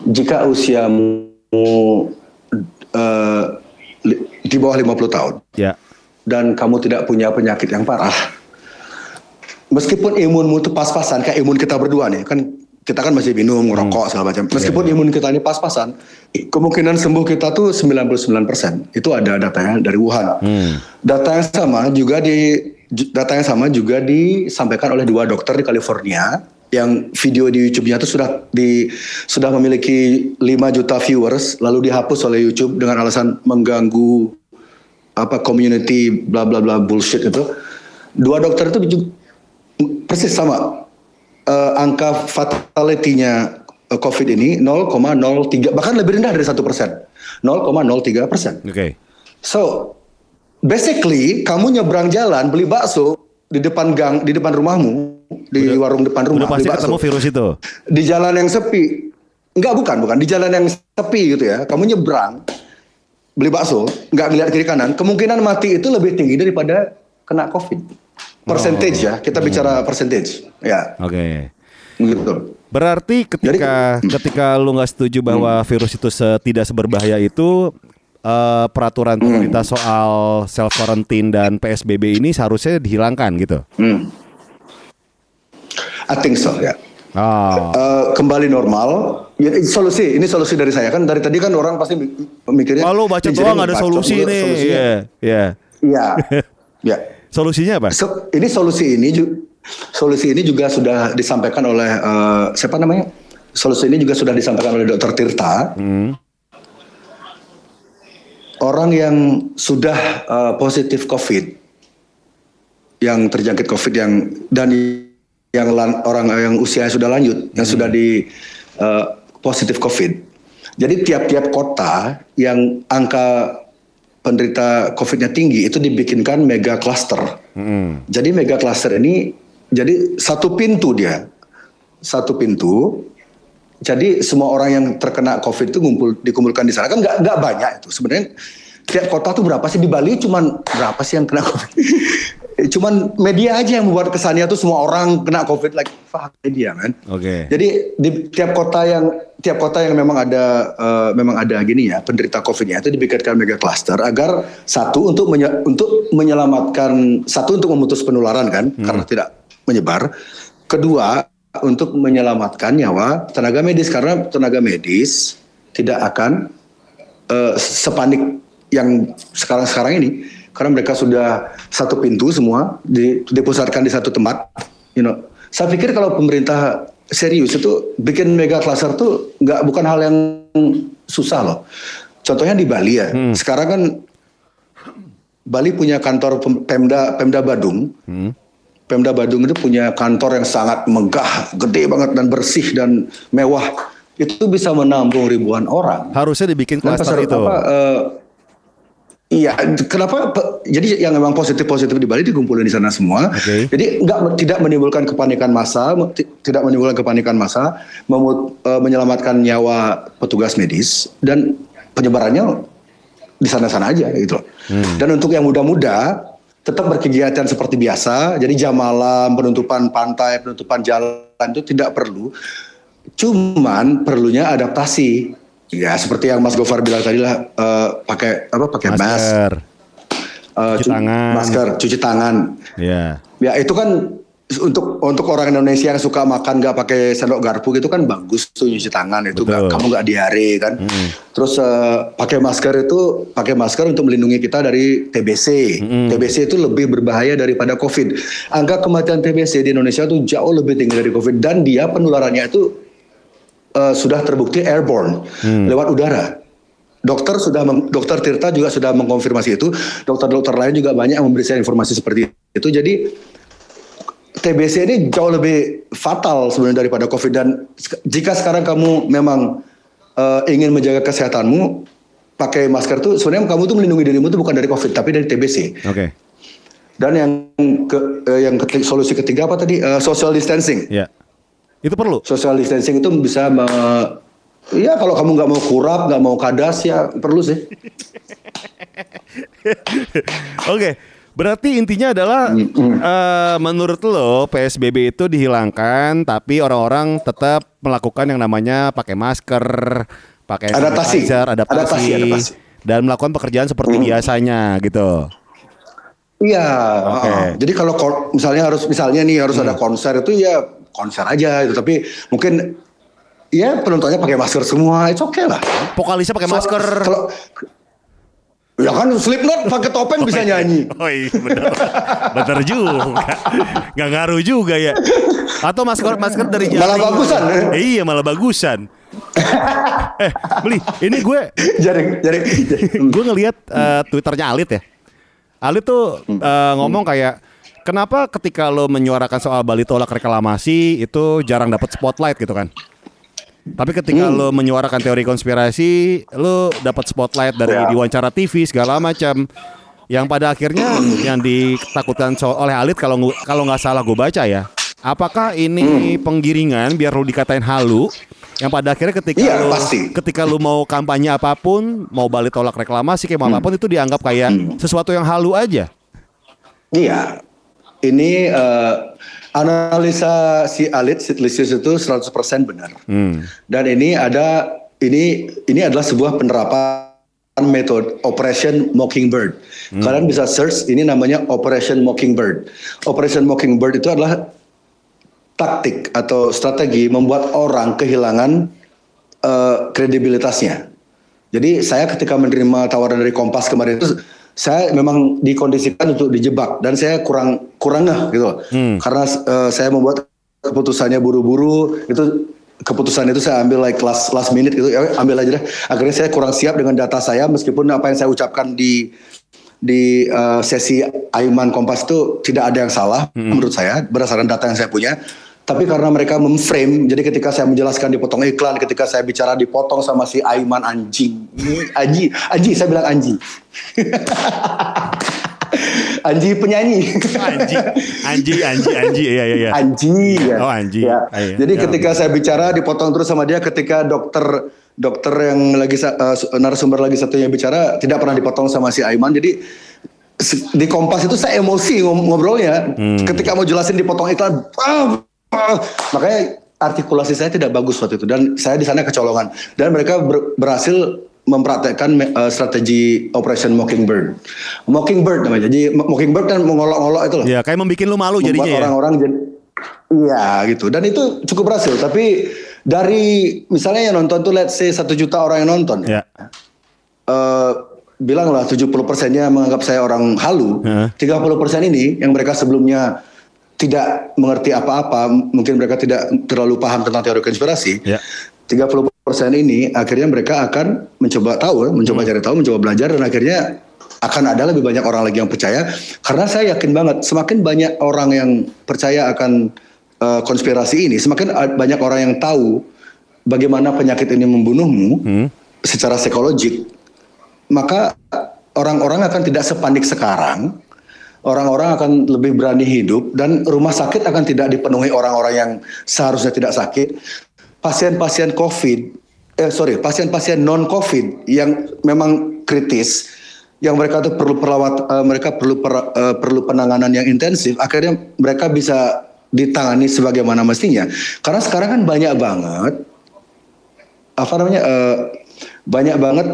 jika usiamu li- di bawah 50 tahun
Ya.
dan kamu tidak punya penyakit yang parah, meskipun imunmu itu pas-pasan kayak imun kita berdua nih, kan kita kan masih minum, ngerokok segala macam. Meskipun imun kita ini pas-pasan, kemungkinan sembuh kita tuh 99%. Itu ada datanya dari Wuhan. Data yang sama juga di data yang sama juga disampaikan oleh dua dokter di California yang video di YouTube-nya itu sudah di sudah memiliki 5 juta viewers lalu dihapus oleh YouTube dengan alasan mengganggu apa community bla bla bla bullshit itu. Dua dokter itu persis sama Eh, angka fatality-nya eh, COVID ini 0,03 bahkan lebih rendah dari satu persen 0,03 persen.
Oke.
So basically kamu nyebrang jalan beli bakso di depan gang di depan rumahmu di warung depan rumah
Udah pasti
beli bakso
ketemu virus itu.
di jalan yang sepi enggak bukan bukan di jalan yang sepi gitu ya kamu nyebrang beli bakso nggak ngeliat kiri kanan kemungkinan mati itu lebih tinggi daripada kena covid percentage ya kita bicara percentage ya
Oke.
gitu
Berarti ketika [CLEARS THROAT] ketika lu nggak setuju bahwa virus itu tidak seberbahaya itu eh, peraturan pemerintah soal self quarantine dan PSBB ini seharusnya dihilangkan gitu.
hmm. I think so ya
Oh.
Eh, kembali normal ya, ini solusi ini solusi dari saya kan dari tadi kan orang pasti mikirnya
Kalau baca
"Ini
doang
jadi
ada solusi nih.
solusinya."
Iya, iya.
Iya. [LAUGHS] ya.
Solusinya apa?
So, ini solusi ini ju- solusi ini juga sudah disampaikan oleh eh, siapa namanya? Solusi ini juga sudah disampaikan oleh Dr. Tirta.
Hmm.
Orang yang sudah eh, positif COVID, yang terjangkit COVID yang dan yang lan- orang yang usianya sudah lanjut, yang sudah di eh, positif COVID. Jadi tiap-tiap kota yang angka penderita COVID-nya tinggi itu dibikinkan mega cluster.
Hmm.
Jadi mega cluster ini jadi satu pintu dia, satu pintu. Jadi semua orang yang terkena COVID itu ngumpul dikumpulkan di sana kan nggak nggak banyak itu sebenarnya. Tiap kota tuh berapa sih di Bali? Cuman berapa sih yang kena COVID? [LAUGHS] cuman media aja yang membuat kesannya tuh semua orang kena COVID like fuck media kan.
Oke.
Jadi di tiap kota yang tiap kota yang memang ada eh, memang ada gini ya penderita COVID-nya itu dibikinkan mega cluster agar satu untuk menye- untuk menyelamatkan satu untuk memutus penularan kan karena tidak menyebar. Kedua untuk menyelamatkan nyawa tenaga medis karena tenaga medis tidak akan eh, sepanik yang sekarang-sekarang ini karena mereka sudah satu pintu semua di, dipusatkan di satu tempat you know. Saya pikir kalau pemerintah serius itu bikin mega cluster tuh nggak bukan hal yang susah loh. Contohnya di Bali ya. Sekarang kan Bali punya kantor pem- Pemda Pemda Badung. Pemda Badung itu punya kantor yang sangat megah gede banget dan bersih dan mewah. Itu bisa menampung ribuan orang.
Harusnya dibikin klaster itu.
apa, eh, iya, kenapa? Jadi yang memang positif-positif di Bali dikumpulin di sana semua.
Oke.
Jadi nggak tidak menimbulkan kepanikan massa, tidak menimbulkan kepanikan massa, memut- eh, menyelamatkan nyawa petugas medis dan penyebarannya di sana-sana aja gitu. loh. Dan untuk yang muda-muda tetap berkegiatan seperti biasa. Jadi jam malam, penutupan pantai, penutupan jalan itu tidak perlu. Cuman perlunya adaptasi. Ya seperti yang Mas Gofar bilang tadi lah eh, pakai apa pakai mask,
Masker.
eh,
cuci
cu-
tangan.
masker, cuci tangan.
Ya.
Ya itu kan untuk untuk orang Indonesia yang suka makan nggak pakai sendok garpu gitu kan bagus tuh cuci tangan itu
Betul.
kamu nggak diare kan. Terus eh, pakai masker itu pakai masker untuk melindungi kita dari TBC. TBC itu lebih berbahaya daripada COVID. Angka kematian TBC di Indonesia itu jauh lebih tinggi dari COVID dan dia penularannya itu eh, sudah terbukti airborne lewat udara. Dokter sudah dokter Tirta juga sudah mengkonfirmasi itu. Dokter-dokter lain juga banyak yang memberikan informasi seperti itu. Jadi TBC ini jauh lebih fatal sebenarnya daripada COVID dan jika sekarang kamu memang eh, ingin menjaga kesehatanmu pakai masker tuh sebenarnya kamu tuh melindungi dirimu tuh bukan dari COVID tapi dari TBC.
Oke.
Dan yang ke, eh, yang keti- solusi ketiga apa tadi Eh, social distancing.
Ya. Itu perlu.
Social distancing itu bisa me- Iya kalau kamu nggak mau kurap, nggak mau kadas ya perlu sih. [LAUGHS]
Oke. Berarti intinya adalah eh, menurut lo PSBB itu dihilangkan tapi orang-orang tetap melakukan yang namanya pakai masker, pakai
Adaptasi.
sanitizer, adaptasi,
Adaptasi, adaptasi.
dan melakukan pekerjaan seperti biasanya gitu.
Iya.
Oke.
uh, jadi kalau misalnya harus misalnya nih harus ada konser itu ya konser aja itu. Tapi mungkin ya penontonnya pakai masker semua, itu oke lah.
Vokalisnya pakai
So-
masker.
Kalau ya kan Slipknot pakai topeng bisa nyanyi.
Oh iya [LAUGHS] bener Bener juga Gak ngaruh juga ya Atau masker masker dari
Malah
jaring.
bagusan, ya?
Eh, Iya malah bagusan [LAUGHS] Eh beli Ini gue
jaring, jaring.
Gue ngeliat eh, Twitternya Alit ya Alit tuh eh, ngomong kayak Kenapa ketika lo menyuarakan soal Bali tolak reklamasi Itu jarang dapat spotlight gitu kan tapi ketika lo menyuarakan teori konspirasi, lo dapat spotlight dari
Ya.
diwawancara TV segala macam. Yang pada akhirnya yang ditakutkan so- oleh Alit kalau kalau nggak salah gue baca ya. Apakah ini penggiringan biar lo dikatain halu? Yang pada akhirnya ketika
Iya,
lo
pasti.
ketika lo mau kampanye apa pun, mau balik tolak reklamasi kayak mau apa pun itu dianggap kayak sesuatu yang halu aja.
Iya. Ini eh, analisa si Alit Sitlisius itu 100% benar.
Hmm.
Dan ini ada ini ini adalah sebuah penerapan metode Operation Mockingbird. Kalian bisa search ini namanya Operation Mockingbird. Operation Mockingbird itu adalah taktik atau strategi membuat orang kehilangan eh, kredibilitasnya. Jadi saya ketika menerima tawaran dari Kompas kemarin itu saya memang dikondisikan untuk dijebak dan saya kurang kurang ngeh gitu loh. Karena eh, saya membuat keputusannya buru-buru itu keputusan itu saya ambil like last last minute gitu ya ambil aja deh. Akhirnya saya kurang siap dengan data saya meskipun apa yang saya ucapkan di di eh, sesi Aiman Kompas itu tidak ada yang salah menurut saya berdasarkan data yang saya punya. Tapi karena mereka memframe, jadi ketika saya menjelaskan dipotong iklan, ketika saya bicara dipotong sama si Aiman anjing, Anji, Anji, saya bilang Anji. [LAUGHS] Anji penyanyi.
Anji, Anji, Anji, Anji, iya iya iya.
Anji ya.
Oh, Anji.
Ya.
Ah, iya.
Jadi
Ya.
ketika saya bicara dipotong terus sama dia ketika dokter dokter yang lagi su- narasumber lagi satunya bicara tidak pernah dipotong sama si Aiman. Jadi di Kompas itu saya emosi ngobrolnya.
Hmm.
Ketika mau jelasin dipotong iklan, ah. Makanya artikulasi saya tidak bagus waktu itu dan saya di sana kecolongan dan mereka ber- berhasil mempraktekkan me- eh, strategi Operation Mockingbird. Mockingbird namanya. Jadi Mo- Mockingbird kan mengolok-olok itu loh
Ya kayak membuat lu malu
membuat
jadinya ya.
orang-orang jadi iya gitu dan itu cukup berhasil tapi dari misalnya yang nonton tuh let's say satu juta orang yang nonton
Ya.
eh, bilanglah 70 persennya menganggap saya orang halu
Heeh.
30 persen ini yang mereka sebelumnya tidak mengerti apa-apa mungkin mereka tidak terlalu paham tentang teori konspirasi
Ya.
30 persen ini akhirnya mereka akan mencoba tahu, mencoba cari tahu, mencoba belajar dan akhirnya akan ada lebih banyak orang lagi yang percaya karena saya yakin banget semakin banyak orang yang percaya akan eh, konspirasi ini, semakin banyak orang yang tahu bagaimana penyakit ini membunuhmu secara psikologik, maka orang-orang akan tidak sepanik sekarang. Orang-orang akan lebih berani hidup dan rumah sakit akan tidak dipenuhi orang-orang yang seharusnya tidak sakit. Pasien-pasien COVID, eh sorry, pasien-pasien non COVID yang memang kritis, yang mereka tuh perlu perawat, eh, mereka perlu per- eh, perlu penanganan yang intensif. Akhirnya mereka bisa ditangani sebagaimana mestinya. Karena sekarang kan banyak banget, apa namanya, eh, banyak banget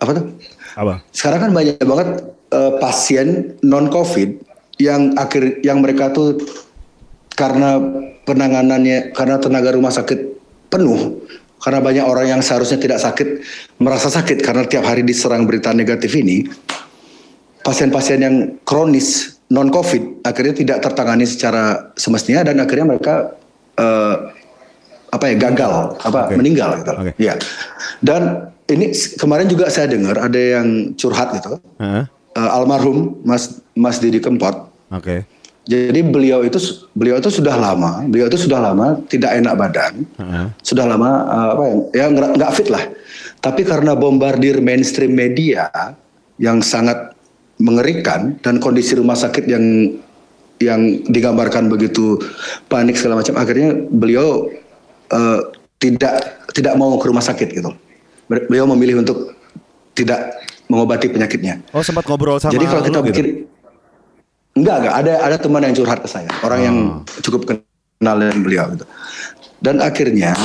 apa tuh?
Apa?
Sekarang kan banyak banget eh, pasien non COVID yang akhir yang mereka tuh karena penanganannya karena tenaga rumah sakit penuh karena banyak orang yang seharusnya tidak sakit merasa sakit karena tiap hari diserang berita negatif ini pasien-pasien yang kronis non COVID akhirnya tidak tertangani secara semestinya dan akhirnya mereka eh, apa ya gagal apa
Oke.
meninggal gitu.
Oke.
Ya. Dan ini kemarin juga saya dengar ada yang curhat gitu.
Heeh.
Eh, almarhum Mas Mas Didi Kempot.
Oke.
Jadi beliau itu beliau itu sudah lama, beliau itu sudah lama tidak enak badan.
Heeh.
Sudah lama eh, apa ya? Ya nggak fit lah. Tapi karena bombardir mainstream media yang sangat mengerikan dan kondisi rumah sakit yang yang digambarkan begitu panik segala macam akhirnya beliau eh, tidak tidak mau ke rumah sakit gitu. Beliau memilih untuk tidak mengobati penyakitnya.
Oh sempat ngobrol sama
Jadi kalau kita
gitu?
pikir enggak enggak ada ada teman yang curhat ke saya, orang yang
Oh.
cukup kenal dengan beliau gitu. Dan akhirnya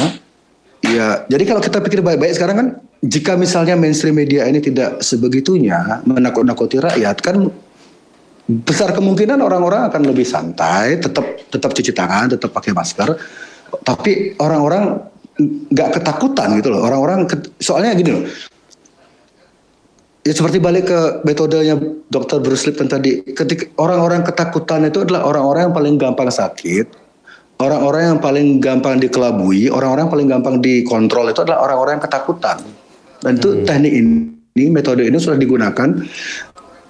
ya jadi kalau kita pikir baik-baik sekarang kan jika misalnya mainstream media ini tidak sebegitunya menakut-nakuti rakyat kan besar kemungkinan orang-orang akan lebih santai, tetap tetap cuci tangan, tetap pakai masker, tapi orang-orang nggak ketakutan gitu loh. Orang-orang ket- soalnya gini loh. Ya seperti balik ke metodenya Dr. Bruce Lipton tadi, ketika orang-orang ketakutan itu adalah orang-orang yang paling gampang sakit, orang-orang yang paling gampang dikelabui, orang-orang yang paling gampang dikontrol itu adalah orang-orang yang ketakutan. Dan itu teknik ini, metode ini sudah digunakan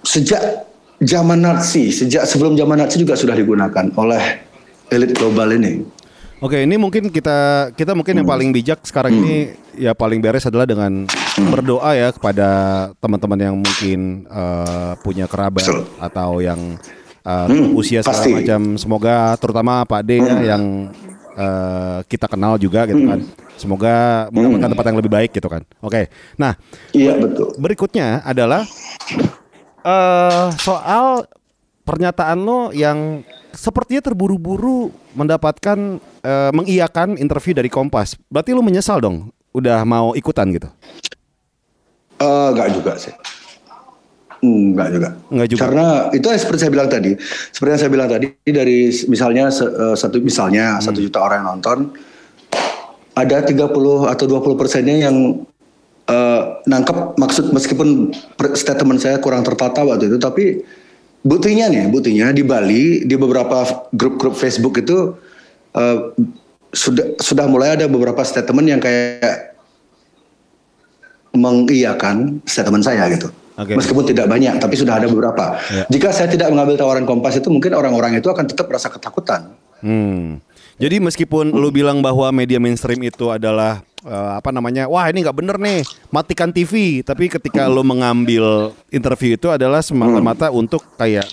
sejak zaman Nazi, sejak sebelum zaman Nazi juga sudah digunakan oleh elit global ini.
Oke, ini mungkin kita kita mungkin
Hmm.
yang paling bijak sekarang ini ya paling beres adalah dengan
Hmm.
berdoa ya kepada teman-teman yang mungkin eh, punya kerabat
Betul.
atau yang
Hmm,
usia segala.
Hmm.
macam. Semoga terutama Pak D ya, yang eh, kita kenal juga gitu kan. Semoga mendapatkan tempat yang lebih baik gitu kan. Oke. Nah,
Iya betul.
berikutnya adalah eh soal pernyataan lo yang sepertinya terburu-buru mendapatkan eh, mengiyakan interview dari Kompas. Berarti lo menyesal dong udah mau ikutan gitu.
Eh, enggak juga sih. Enggak juga.
Enggak juga.
Karena itu seperti saya bilang tadi, seperti yang saya bilang tadi dari misalnya eh, satu misalnya satu juta orang yang nonton, ada 30 atau 20 persennya yang eh, nangkep maksud meskipun statement saya kurang tertata waktu itu, tapi buktinya nih, buktinya di Bali di beberapa grup-grup Facebook itu eh, sudah sudah mulai ada beberapa statement yang kayak mengiyakan statement saya gitu.
Oke.
Meskipun tidak banyak, tapi sudah ada beberapa.
Ya.
Jika saya tidak mengambil tawaran Kompas itu, mungkin orang-orang itu akan tetap merasa ketakutan.
Hmm. Jadi meskipun lu bilang bahwa media mainstream itu adalah eh, apa namanya, wah ini nggak bener nih, matikan TV. Tapi ketika lu mengambil interview itu adalah semata-mata untuk kayak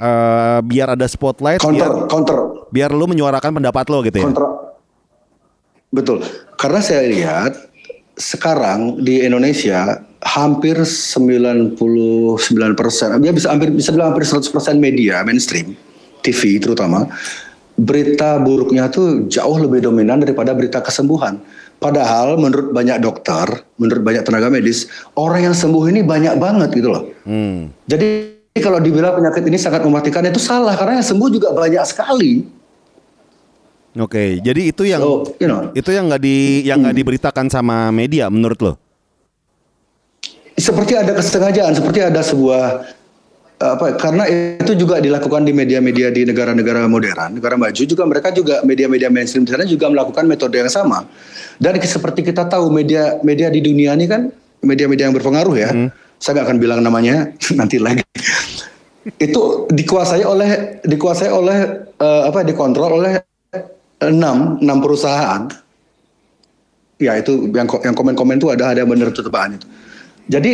eh, biar ada spotlight,
Counter,
biar
counter,
biar lu menyuarakan pendapat lo gitu ya.
counter. Betul. Karena saya lihat sekarang di Indonesia hampir 99 persen, ya bisa hampir bisa bilang hampir 100 persen media mainstream, TV terutama, berita buruknya tuh jauh lebih dominan daripada berita kesembuhan. Padahal menurut banyak dokter, menurut banyak tenaga medis, orang yang sembuh ini banyak banget gitu loh.
Hmm.
Jadi kalau dibilang penyakit ini sangat mematikan itu salah karena yang sembuh juga banyak sekali.
Oke, jadi itu yang
So, you know.
itu yang nggak di yang nggak diberitakan sama media menurut lo?
seperti ada kesengajaan, seperti ada sebuah apa karena itu juga dilakukan di media-media di negara-negara modern, negara maju juga mereka juga media-media mainstream di sana juga melakukan metode yang sama. Dan seperti kita tahu media media di dunia ini kan media-media yang berpengaruh ya. Saya nggak akan bilang namanya [LAUGHS] nanti lagi. itu dikuasai oleh dikuasai oleh eh, apa dikontrol oleh enam enam perusahaan ya itu yang yang komen-komen itu ada ada benar itu itu. Jadi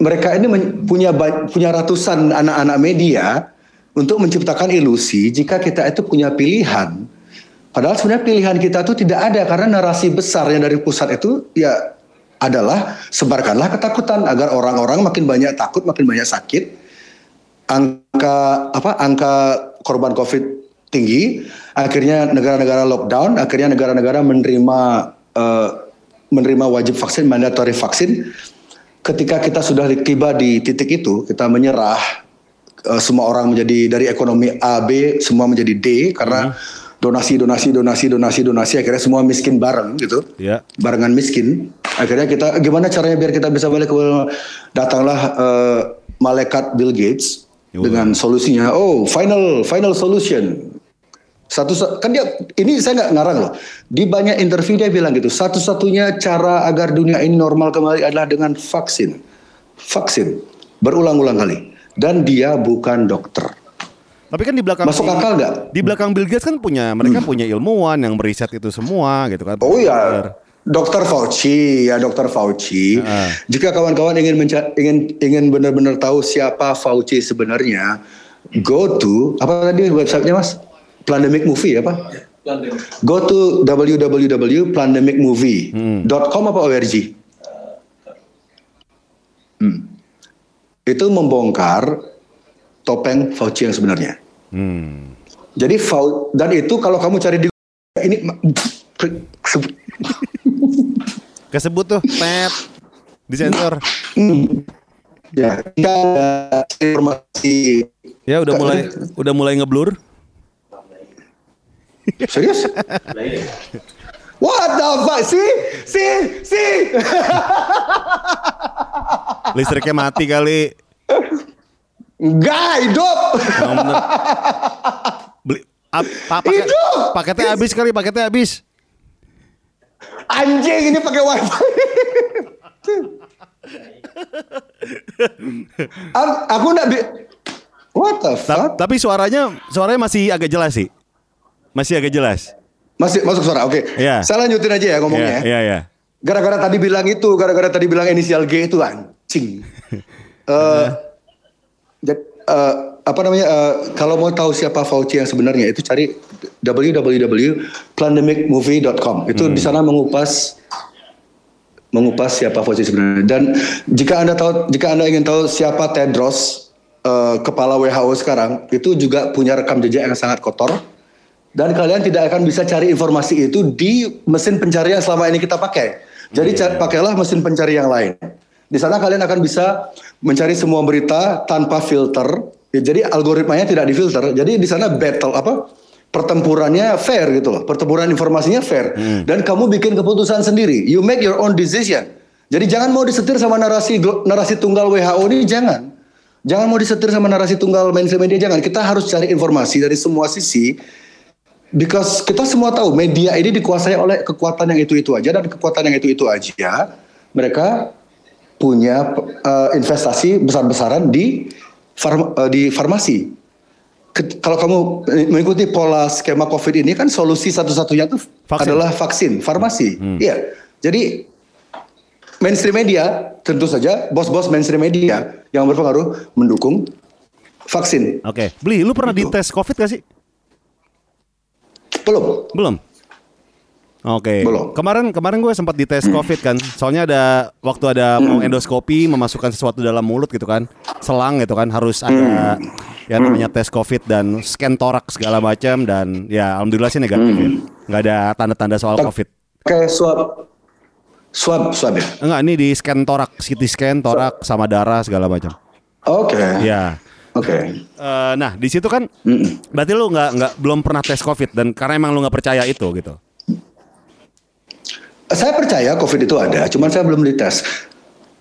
mereka ini punya punya ratusan anak-anak media untuk menciptakan ilusi jika kita itu punya pilihan. Padahal sebenarnya pilihan kita itu tidak ada karena narasi besar yang dari pusat itu ya adalah sebarkanlah ketakutan agar orang-orang makin banyak takut, makin banyak sakit. Angka apa? Angka korban Covid tinggi, akhirnya negara-negara lockdown, akhirnya negara-negara menerima eh, menerima wajib vaksin, mandatory vaksin. Ketika kita sudah tiba di titik itu, kita menyerah, eh, semua orang menjadi dari ekonomi A, B, semua menjadi D karena donasi, donasi, donasi, donasi, donasi, akhirnya semua miskin bareng gitu,
Ya.
barengan miskin. Akhirnya kita gimana caranya biar kita bisa balik ke datanglah eh, malaikat Bill Gates
Yo.
dengan solusinya. Oh, final final solution. Satu kan dia ini saya nggak ngarang loh. Di banyak interview dia bilang gitu. Satu-satunya cara agar dunia ini normal kembali adalah dengan vaksin. Vaksin berulang-ulang kali. Dan dia bukan dokter.
Tapi kan di belakang
Masuk akal nggak?
Di belakang Bill Gates kan punya mereka punya ilmuwan yang meriset itu semua gitu kan.
Oh ya, Dokter Fauci ya Dokter Fauci.
Ah.
Jika kawan-kawan ingin menca- ingin ingin benar-benar tahu siapa Fauci sebenarnya, go to apa tadi websitenya mas? Plandemic Movie apa? Go to www.plandemicmovie.com apa org? itu membongkar topeng Fauci yang sebenarnya.
Hmm.
Jadi dan itu kalau kamu cari di ini
Kesebut tuh, pet. Disensor.
ya jika ada informasi
Ya udah mulai udah mulai ngeblur.
serius. What the fuck? See, see, see.
Listriknya mati kali.
Enggak hidup.
Beli ap, pa- paket,
Itu!
paketnya habis kali, paketnya habis.
Anjing ini pakai wifi. Aku nak bi What the
Ta-
fuck?
tapi suaranya suaranya masih agak jelas sih. Masih agak jelas.
Masih masuk suara. Oke.
Iya.
Saya lanjutin aja ya ngomongnya.
Iya, iya, iya.
Gara-gara tadi bilang itu, gara-gara tadi bilang inisial G itu anjing. [LAUGHS] Eh jad- eh, apa namanya? eh, kalau mau tahu siapa Fauci yang sebenarnya itu cari www.plandemicmovie.com. Itu di sana mengupas mengupas siapa Fauci sebenarnya. Dan jika anda tahu, jika anda ingin tahu siapa Tedros, eh, kepala WHO sekarang, itu juga punya rekam jejak yang sangat kotor. Dan kalian tidak akan bisa cari informasi itu di mesin pencarian selama ini kita pakai. Jadi ca- pakailah mesin pencari yang lain. Di sana kalian akan bisa mencari semua berita tanpa filter. Ya, jadi algoritmanya tidak difilter. Jadi di sana battle apa? Pertempurannya fair gitu loh. Pertempuran informasinya fair. Dan kamu bikin keputusan sendiri. You make your own decision. Jadi jangan mau disetir sama narasi narasi tunggal WHO ini jangan. Jangan mau disetir sama narasi tunggal mainstream media jangan. Kita harus cari informasi dari semua sisi Because kita semua tahu media ini dikuasai oleh kekuatan yang itu-itu aja dan kekuatan yang itu-itu aja mereka punya eh, investasi besar-besaran di farm- eh, di farmasi. Ket- kalau kamu mengikuti pola skema COVID ini kan solusi satu-satunya itu
Vaksin.
adalah vaksin, farmasi. Iya. Jadi mainstream media tentu saja bos-bos mainstream media yang berpengaruh mendukung vaksin.
Oke, beli. Lu pernah
Gitu.
dites COVID gak sih?
Belum.
Belum. Oke.
Belum.
Kemarin kemarin gue sempat dites COVID kan. Soalnya ada waktu ada mau endoskopi memasukkan sesuatu dalam mulut gitu kan. Selang gitu kan harus ada ya namanya tes COVID dan scan torak segala macam dan ya alhamdulillah sih negatif ya. Nggak ada tanda-tanda soal COVID.
Pakai swab swab swab ya.
Enggak, ini di scan torak, CT scan torak sama darah segala macam.
Oke.
Ya.
Oke.
Eh, nah di situ kan
Mm-mm.
berarti lu nggak nggak belum pernah tes COVID dan karena emang lu nggak percaya itu gitu.
Saya percaya COVID itu ada, cuman saya belum dites.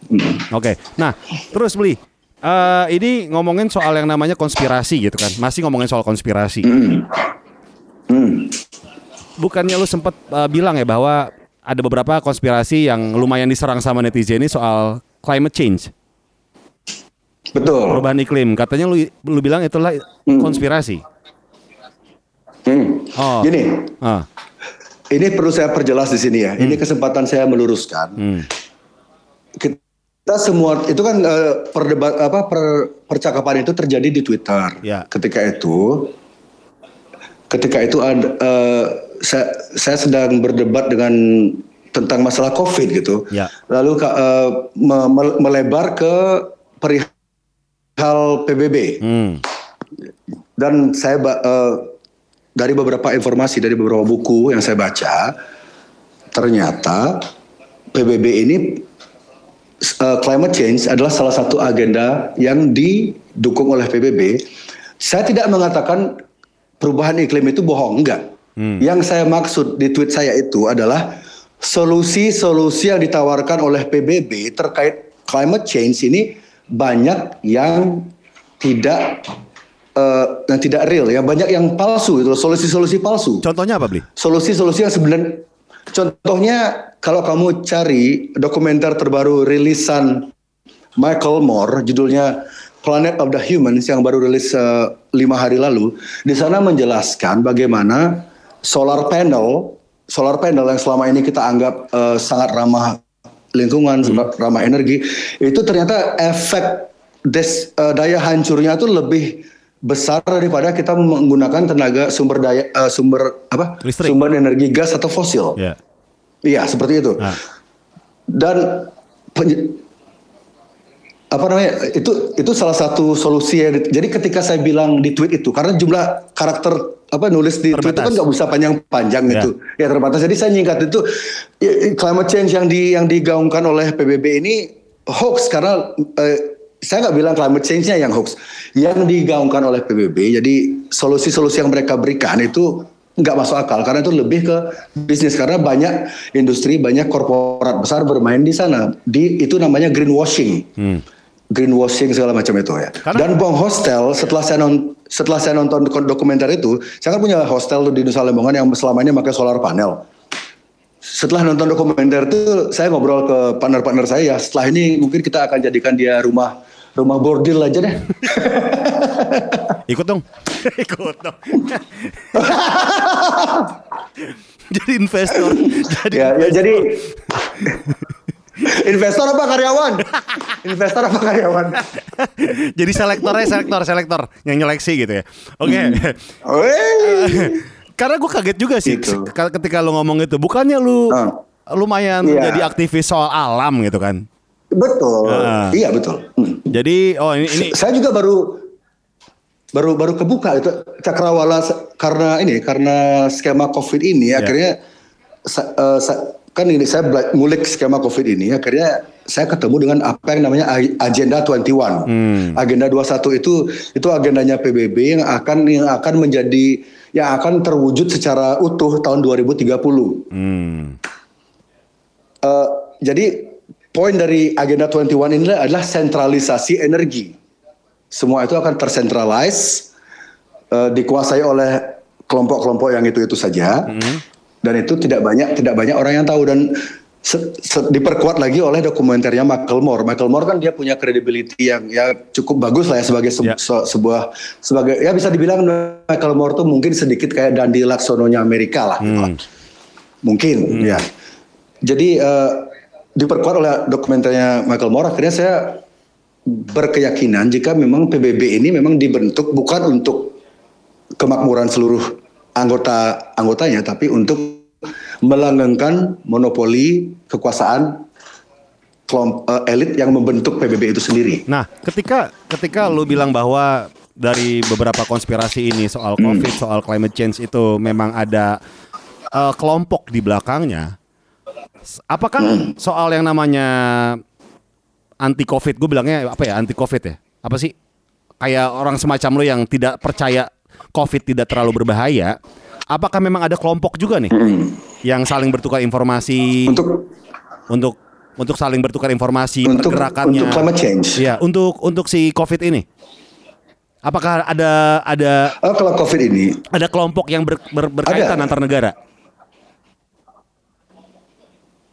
Mm.
Oke. Nah, terus beli. Eh ini ngomongin soal yang namanya konspirasi gitu kan. Masih ngomongin soal konspirasi.
Hmm.
Bukannya lu sempat eh, bilang ya bahwa ada beberapa konspirasi yang lumayan diserang sama netizen ini soal climate change,
Betul.
perubahan iklim. Katanya lu lu bilang itulah konspirasi.
Hmm.
Oh.
Gini,
Ah.
Ini perlu saya perjelas di sini ya. Ini kesempatan saya meluruskan.
Hmm.
Kita semua itu kan eh, perdebat apa per- percakapan itu terjadi di Twitter.
Ya.
Ketika itu, ketika itu ada, eh, saya, saya sedang berdebat dengan tentang masalah COVID gitu.
Ya.
Lalu eh, me- me- melebar ke perihal PBB.
Hmm.
dan saya eh, dari beberapa informasi dari beberapa buku yang saya baca ternyata PBB ini eh, climate change adalah salah satu agenda yang didukung oleh PBB. Saya tidak mengatakan perubahan iklim itu bohong, enggak. Yang saya maksud di tweet saya itu adalah solusi-solusi yang ditawarkan oleh PBB terkait climate change ini banyak yang tidak eh, yang tidak real, ya. Banyak yang palsu itu, solusi-solusi palsu.
Contohnya apa, Bli?
solusi-solusi yang sebenarnya contohnya kalau kamu cari dokumenter terbaru rilisan Michael Moore judulnya Planet of the Humans yang baru rilis eh, lima hari lalu di sana menjelaskan bagaimana solar panel solar panel yang selama ini kita anggap eh, sangat ramah lingkungan ramah energi itu ternyata efek des, eh, daya hancurnya itu lebih besar daripada kita menggunakan tenaga sumber daya eh, sumber apa
Listrik.
sumber energi gas atau fosil.
Ya.
Iya seperti itu.
Ah.
Dan apa namanya itu itu salah satu solusi ya. Jadi ketika saya bilang di tweet itu karena jumlah karakter apa nulis di tweet itu kan
Terbatas.
nggak bisa panjang-panjang
Ya.
itu ya terbatas. Jadi saya nyingkat itu ya, climate change yang di yang digaungkan oleh PBB ini hoax karena eh, saya nggak bilang climate change-nya yang hoax, yang digaungkan oleh PBB. Jadi solusi-solusi yang mereka berikan itu nggak masuk akal karena itu lebih ke bisnis karena banyak industri, banyak korporat besar bermain di sana. Di itu namanya greenwashing. Greenwashing segala macam itu ya.
Karena-
Dan Bong Hostel setelah saya non, setelah saya nonton dok- dokumenter itu, saya kan punya hostel di Nusa Lembongan yang selama ini pakai solar panel. Setelah nonton dokumenter itu, saya ngobrol ke partner-partner saya ya. Setelah ini mungkin kita akan jadikan dia rumah rumah bordil aja deh. [LAUGHS]
Ikut dong. [LAUGHS] Ikut dong. [LAUGHS] jadi investor. Jadi
ya, ya jadi investor apa karyawan? investor apa karyawan?
jadi selektornya selektor selektor yang nyeleksi gitu ya. Oke.
Weh.
Karena gue kaget juga sih
Gitu.
ketika lu ngomong itu. Bukannya lu
Ah.
lumayan
Iya.
jadi aktivis soal alam gitu kan.
Betul.
Ah.
Iya betul. Hmm.
Jadi oh ini ini
saya juga baru baru baru kebuka itu cakrawala karena ini karena skema covid ini
Ya.
akhirnya sa- eh, sa- kan ini saya ngulik skema covid ini akhirnya saya ketemu dengan apa yang namanya agenda 21
Hmm.
agenda 21 itu itu agendanya PBB yang akan yang akan menjadi yang akan terwujud secara utuh tahun 2030
hmm.
Eh, jadi poin dari agenda 21 ini adalah sentralisasi energi. Semua itu akan tersentralize, eh, dikuasai oleh kelompok-kelompok yang itu itu saja, dan itu tidak banyak tidak banyak orang yang tahu dan se- se- diperkuat lagi oleh dokumenternya Michael Moore. Michael Moore kan dia punya credibility yang ya cukup bagus lah ya sebagai se-
Ya.
se- sebuah sebagai ya bisa dibilang Michael Moore tuh mungkin sedikit kayak Dandi Laksononya Amerika lah. lah. Mungkin ya. Jadi eh, diperkuat oleh dokumenternya Michael Moore akhirnya saya berkeyakinan jika memang PBB ini memang dibentuk bukan untuk kemakmuran seluruh anggota anggotanya tapi untuk melanggengkan monopoli kekuasaan kelompok eh, elit yang membentuk PBB itu sendiri.
Nah, ketika ketika lu bilang bahwa dari beberapa konspirasi ini soal COVID, soal climate change itu memang ada eh, kelompok di belakangnya. Apakah soal yang namanya anti COVID, gue bilangnya apa ya anti COVID ya? Apa sih? Kayak orang semacam lu yang tidak percaya COVID tidak terlalu berbahaya. Apakah memang ada kelompok juga nih yang saling bertukar informasi
Untuk
untuk untuk saling bertukar informasi
untuk
pergerakannya?
untuk climate change.
Iya, untuk untuk si COVID ini. Apakah ada ada
Oh, kalau COVID ini
ada kelompok yang ber- ber- berkaitan
Ada.
antar negara?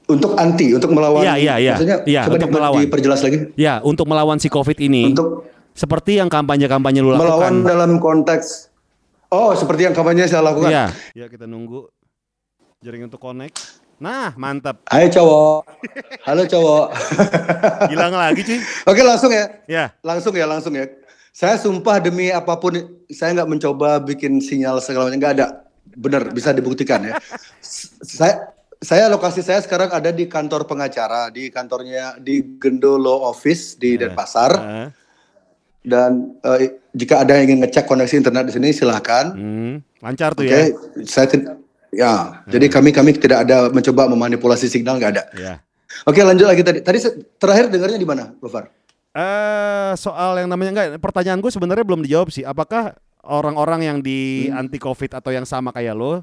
Untuk anti, untuk melawan.
Iya, iya, iya.
Maksudnya
Iya,
coba
untuk
diper-
melawan.
diperjelas lagi.
Ya, untuk melawan si COVID ini.
Untuk
seperti yang kampanye-kampanye lu
melawan
lakukan.
dalam konteks oh seperti yang kampanye saya lakukan.
Iya. Ya, kita nunggu jaring untuk connect. Nah, mantap.
Hai cowok. Halo cowok. [LAUGHS]
Hilang lagi, cuy.
Oke langsung ya.
Ya.
Langsung ya, langsung ya. Saya sumpah demi apa pun, saya nggak mencoba bikin sinyal segala macam, nggak ada. Bener, bisa dibuktikan ya. Saya saya lokasi saya sekarang ada di kantor pengacara, di kantornya di Gendo Law Office di Denpasar.
Eh,
Dan eh, jika ada yang ingin ngecek koneksi internet di sini silahkan.
hmm, lancar tuh
Oke,
ya.
saya ya. Jadi kami kami tidak ada mencoba memanipulasi signal, nggak ada.
Ya.
Oke, lanjut lagi tadi. Tadi terakhir dengarnya di mana, Gofar?
Eh, soal yang namanya enggak pertanyaan gue sebenarnya belum dijawab sih. Apakah orang-orang yang di
Hmm.
anti covid atau yang sama kayak lo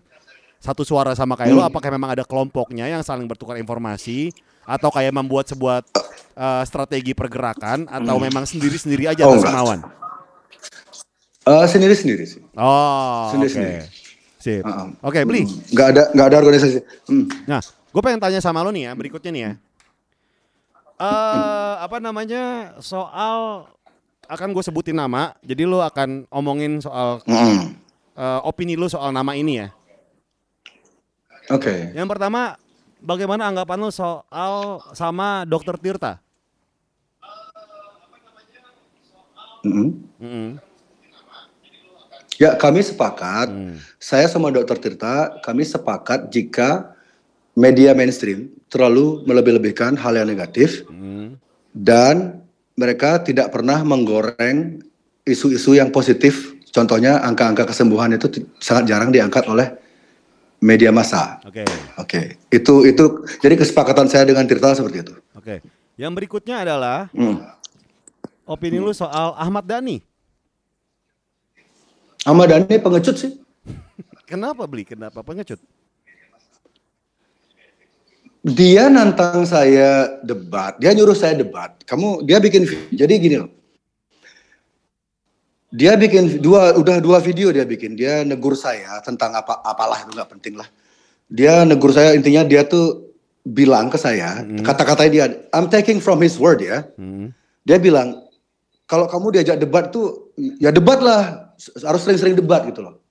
satu suara sama kayak
Hmm.
lo apakah memang ada kelompoknya yang saling bertukar informasi atau kayak membuat sebuah eh, strategi pergerakan atau memang sendiri-sendiri aja
Hmm. Oh,
atas kemauan?
Eh, sendiri-sendiri sih.
Oh.
Sendiri-sendiri.
Sip.
Uh-uh.
Oke, beli.
Nggak ada nggak ada organisasi. Hmm.
Nah, gue pengen tanya sama lo nih ya, berikutnya nih ya. Eh, apa namanya soal akan gue sebutin nama, jadi lo akan omongin soal eh, opini lo soal nama ini ya.
Oke.
Yang pertama, bagaimana anggapan lo soal sama Dokter Tirta?
Mm-mm.
Mm-mm.
Ya, kami sepakat.
Hmm.
Saya sama Dokter Tirta, kami sepakat jika media mainstream terlalu melebih-lebihkan hal yang negatif
Mm.
dan mereka tidak pernah menggoreng isu-isu yang positif. Contohnya angka-angka kesembuhan itu sangat jarang diangkat oleh media massa.
Oke.
Oke, itu itu jadi kesepakatan saya dengan Tirta seperti itu.
Oke. Yang berikutnya adalah
Hmm.
opini lu soal Ahmad Dhani.
Ahmad Dhani pengecut sih. [LAUGHS]
Kenapa beli? Kenapa pengecut?
Dia nantang saya debat, dia nyuruh saya debat. Kamu dia bikin jadi gini loh. Dia bikin dua udah dua video dia bikin. Dia negur saya tentang apa apalah itu nggak penting lah. Dia negur saya intinya dia tuh bilang ke saya kata-katanya dia I'm taking from his word ya.
Hmm.
Dia bilang kalau kamu diajak debat tuh ya debat lah harus sering-sering debat gitu loh.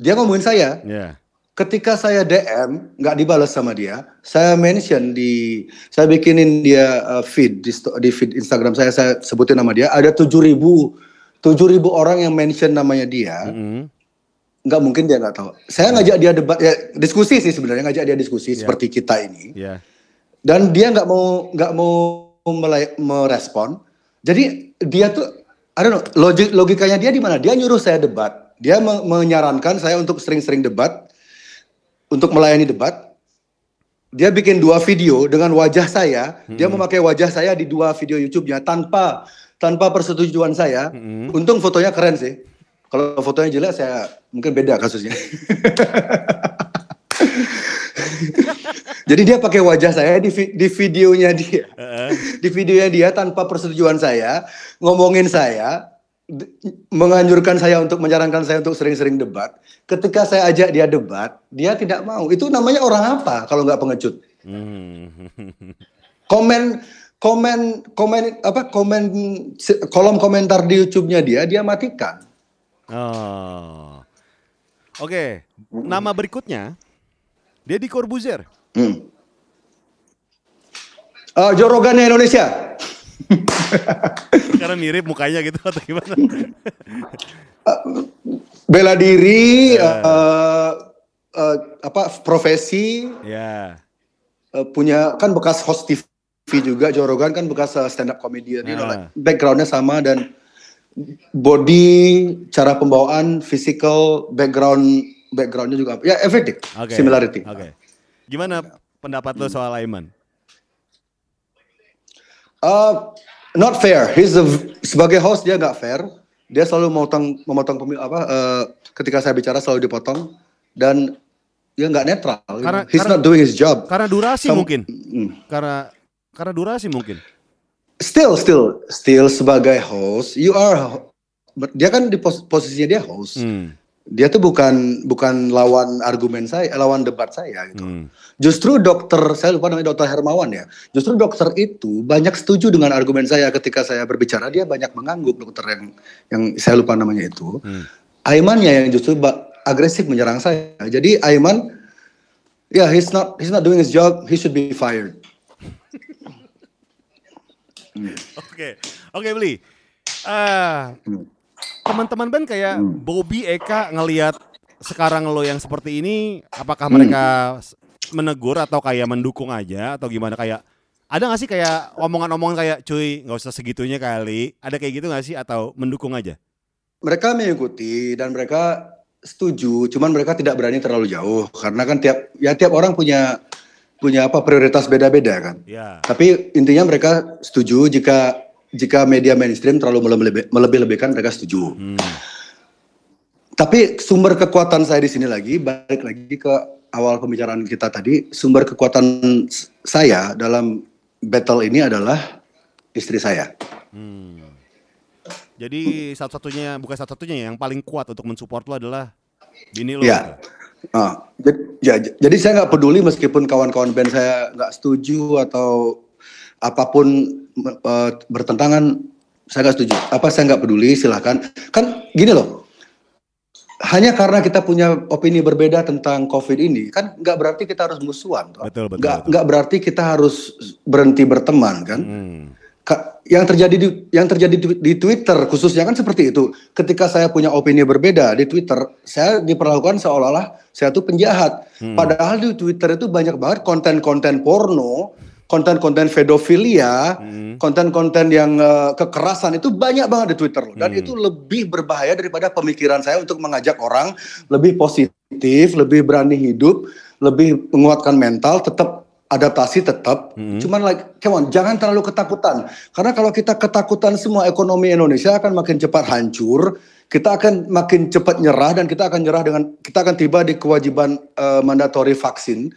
Dia ngomongin saya,
Ya.
ketika saya DM nggak dibalas sama dia, saya mention di saya bikinin dia uh, feed di, di feed Instagram saya saya sebutin nama dia ada 7000 7000 orang yang mention namanya dia.
Mm-mm.
Nggak mungkin dia nggak tahu. Saya ngajak dia debat ya diskusi sih sebenarnya ngajak dia diskusi seperti kita ini.
Ya.
Dan dia nggak mau nggak mau melay- merespon. Jadi dia tuh I don't know, logik logikanya dia di mana? Dia nyuruh saya debat. Dia me- menyarankan saya untuk sering-sering debat untuk melayani debat. Dia bikin dua video dengan wajah saya. Dia memakai wajah saya di dua video YouTube-nya tanpa tanpa persetujuan saya. Untung fotonya keren sih. Kalau fotonya jelek saya mungkin beda kasusnya. [LAUGHS] Jadi dia pakai wajah saya di, vi- di videonya dia. Di videonya dia tanpa persetujuan saya, ngomongin saya, menganjurkan saya untuk menyarankan saya untuk sering-sering debat. Ketika saya ajak dia debat, dia tidak mau. Itu namanya orang apa kalau nggak pengecut?
Hmm. [LAUGHS]
Komen komen komen apa komen kolom komentar di YouTube-nya dia dia matikan.
Oh. Oke, nama berikutnya Deddy Corbuzier.
Hmm. Eh, Jorogannya Indonesia. [LAUGHS]
Karena mirip mukanya gitu atau gimana?
bela diri eh, eh, apa profesi
ya.
eh, punya kan bekas host TV juga Jorogan kan bekas stand up comedian you know,
Ah.
like, backgroundnya sama dan body cara pembawaan physical background backgroundnya juga ya everything
Oke.
similarity
Oke. Gimana pendapat lo soal Aiman?
Uh, not fair. He's a, sebagai host dia nggak fair. Dia selalu memotong memotong pemi- apa uh, ketika saya bicara selalu dipotong dan dia nggak netral.
Karena-.
He's
karena-
not doing his job.
Karena durasi
Kamu-
mungkin.
Mm.
Karena karena durasi mungkin.
Still, still, still sebagai host, you are dia kan di pos- posisinya dia host.
Hmm.
Dia tuh bukan bukan lawan argumen saya, lawan debat saya gitu.
Hmm.
Justru dokter, saya lupa namanya dokter Hermawan ya. Justru dokter itu banyak setuju dengan argumen saya ketika saya berbicara. Dia banyak mengangguk dokter yang yang saya lupa namanya itu.
Hmm.
Aimannya yang justru agresif menyerang saya. Jadi Aiman, ya he's not he's not doing his job. He should be fired.
Oke, oke beli. Ah, teman-teman band kayak Bobby Eka ngelihat sekarang lo yang seperti ini, apakah mereka s- menegur atau kayak mendukung aja atau gimana? Kayak ada nggak sih kayak omongan-omongan kayak cuy nggak usah segitunya kali, ada kayak gitu nggak sih? Atau mendukung aja?
Mereka mengikuti dan mereka setuju, cuman mereka tidak berani terlalu jauh. Karena kan tiap ya tiap orang punya punya apa prioritas beda-beda kan.
Ya.
Tapi intinya mereka setuju jika jika media mainstream terlalu melebih- melebih-lebihkan mereka setuju.
Hmm.
Tapi sumber kekuatan saya di sini lagi balik lagi ke awal pembicaraan kita tadi, sumber kekuatan saya dalam battle ini adalah istri saya.
Hmm. Jadi satu-satunya bukan satu-satunya yang paling kuat untuk mensupport lo adalah bini lo.
Ya. Ah, jadi, ya, jadi saya nggak peduli meskipun kawan-kawan band saya nggak setuju atau apa pun eh, bertentangan, saya nggak setuju. Apa saya nggak peduli, silahkan. Kan gini loh, hanya karena kita punya opini berbeda tentang COVID ini, kan nggak berarti kita harus musuhan. toh.
Betul, betul,
Nggak
betul.
nggak berarti kita harus berhenti berteman, kan?
Hmm.
Yang terjadi di yang terjadi di, di Twitter khususnya kan seperti itu. Ketika saya punya opini berbeda di Twitter, saya diperlakukan seolah-olah saya tuh penjahat. Padahal di Twitter itu banyak banget konten-konten porno, konten-konten pedofilia,
Hmm.
konten-konten yang eh, kekerasan itu banyak banget di Twitter loh. Dan
Hmm.
itu lebih berbahaya daripada pemikiran saya untuk mengajak orang lebih positif, lebih berani hidup, lebih menguatkan mental, tetap adaptasi tetap.
Hmm.
Cuman like, come on, jangan terlalu ketakutan. Karena kalau kita ketakutan semua ekonomi Indonesia akan makin cepat hancur. Kita akan makin cepat nyerah dan kita akan nyerah dengan kita akan tiba di kewajiban eh, mandatori vaksin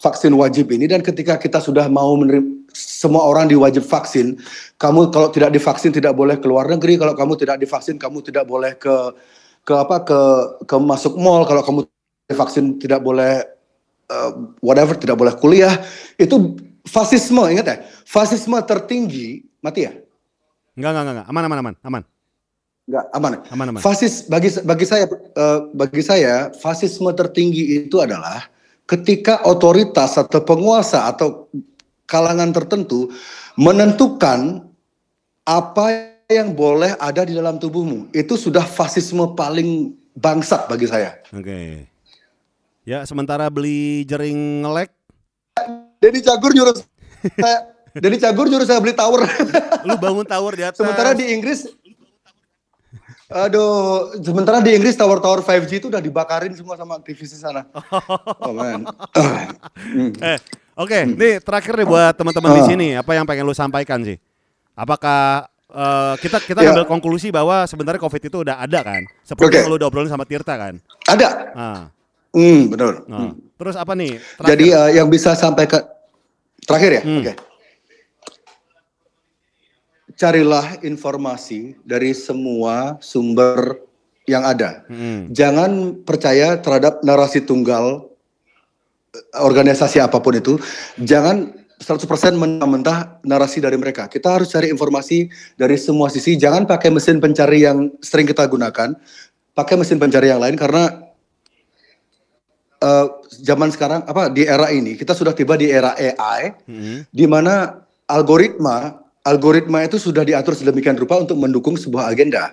vaksin wajib ini dan ketika kita sudah mau menerima semua orang diwajib vaksin, kamu kalau tidak divaksin tidak boleh keluar negeri, kalau kamu tidak divaksin kamu tidak boleh ke ke apa ke ke masuk mall, kalau kamu divaksin tidak boleh eh, whatever tidak boleh kuliah. Itu fasisme, ingat ya? Fasisme tertinggi, mati ya?
Enggak, enggak, enggak. Aman, aman, aman, aman.
Enggak, aman. ya?
Aman, aman.
Fasis bagi bagi saya eh, bagi saya fasisme tertinggi itu adalah ketika otoritas atau penguasa atau kalangan tertentu menentukan apa yang boleh ada di dalam tubuhmu. Itu sudah fasisme paling bangsat bagi saya.
Oke. Ya, sementara beli jering ngelek,
Dedi Cagur nyuruh saya Dedi Cagur nyuruh saya beli tower. [LAUGHS]
lu bangun tower di atas.
Sementara di Inggris Aduh, sementara di Inggris tower-tower 5G itu udah dibakarin semua sama aktivis di sana. [LAUGHS] Oh man. Hmm.
Eh, oke, nih terakhir nih buat teman-teman di
Ah.
sini, apa yang pengen lu sampaikan sih? Apakah eh, kita kita
Ya.
ambil konklusi bahwa sebenarnya COVID itu udah ada kan? Seperti
Oke.
yang lu udah obrolin sama Tirta kan?
Ada.
Nah,
Hmm, betul.
nah.
Hmm.
terus apa nih? Terakhir.
Jadi eh, yang bisa sampai ke terakhir ya.
Hmm.
Oke. Carilah informasi dari semua sumber yang ada.
Hmm.
Jangan percaya terhadap narasi tunggal eh, organisasi apa pun itu. Jangan 100% mentah-mentah narasi dari mereka. Kita harus cari informasi dari semua sisi. Jangan pakai mesin pencari yang sering kita gunakan. Pakai mesin pencari yang lain karena eh, zaman sekarang apa di era ini kita sudah tiba di era AI
Hmm.
di mana algoritma algoritma itu sudah diatur sedemikian rupa untuk mendukung sebuah agenda.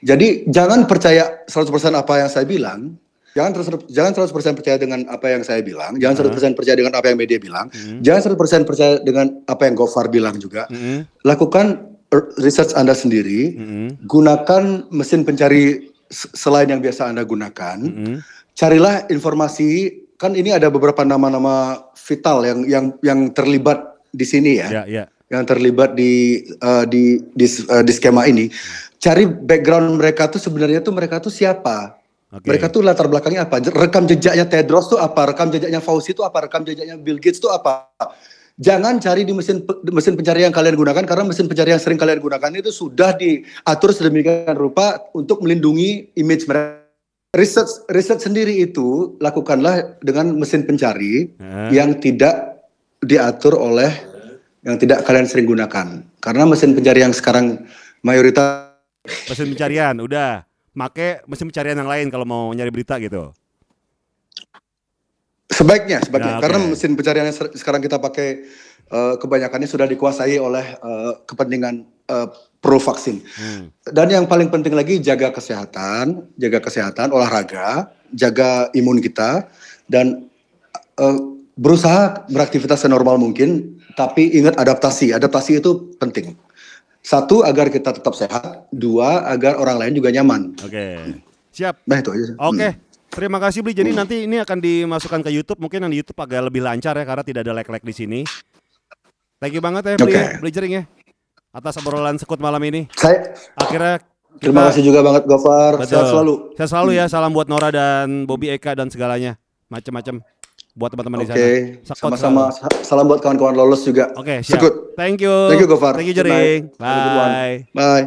Jadi jangan percaya 100% apa yang saya bilang, jangan terus jangan 100% percaya dengan apa yang saya bilang, jangan 100% percaya dengan apa yang media bilang, jangan 100% percaya dengan apa yang Gofar bilang juga.
Hmm.
Lakukan research Anda sendiri,
Hmm.
gunakan mesin pencari selain yang biasa Anda gunakan. Carilah informasi, kan ini ada beberapa nama-nama vital yang yang yang terlibat di sini ya.
Ya, ya.
yang terlibat di eh, di di, eh, di skema ini. Cari background mereka tuh sebenarnya tuh mereka tuh siapa?
Oke.
mereka tuh latar belakangnya apa? Rekam jejaknya Tedros tuh apa? Rekam jejaknya Fauci tuh apa? Rekam jejaknya Bill Gates tuh apa? Jangan cari di mesin mesin pencari yang kalian gunakan karena mesin pencari yang sering kalian gunakan itu sudah diatur sedemikian rupa untuk melindungi image mereka research research sendiri itu lakukanlah dengan mesin pencari
Eh.
yang tidak diatur oleh yang tidak kalian sering gunakan. Karena mesin pencari yang sekarang mayoritas
Mesin pencarian, udah. Make mesin pencarian yang lain kalau mau nyari berita gitu.
sebaiknya sebaiknya
Ya, oke.
karena mesin pencarian yang sekarang kita pakai eh, kebanyakannya sudah dikuasai oleh eh, kepentingan eh, pro vaksin.
Hmm.
Dan yang paling penting lagi jaga kesehatan, jaga kesehatan, olahraga, jaga imun kita dan eh, berusaha beraktivitas senormal mungkin, tapi ingat adaptasi. Adaptasi itu penting. Satu agar kita tetap sehat, dua agar orang lain juga nyaman.
Oke. Siap.
Nah itu aja.
Oke.
Hmm.
Terima kasih Bli. Jadi nanti ini akan dimasukkan ke YouTube. Mungkin yang di YouTube agak lebih lancar ya karena tidak ada lag-lag di sini. Thank you banget ya Bli,
Oke.
ya, Bli Jering ya. Atas obrolan sekut malam ini.
Saya
Akhirnya kita
terima kasih juga banget Gofar. Sehat selalu.
Sehat selalu ya. Salam buat Nora dan Bobby Eka dan segalanya. Macem-macem buat teman-teman di
Oke,
sana. Sekut
sama-sama.
selalu.
Salam buat kawan-kawan lolos juga.
Oke, siap.
Sekut.
Thank you.
Thank you Gofar.
Thank you. Jering.
One.
Bye.
Bye.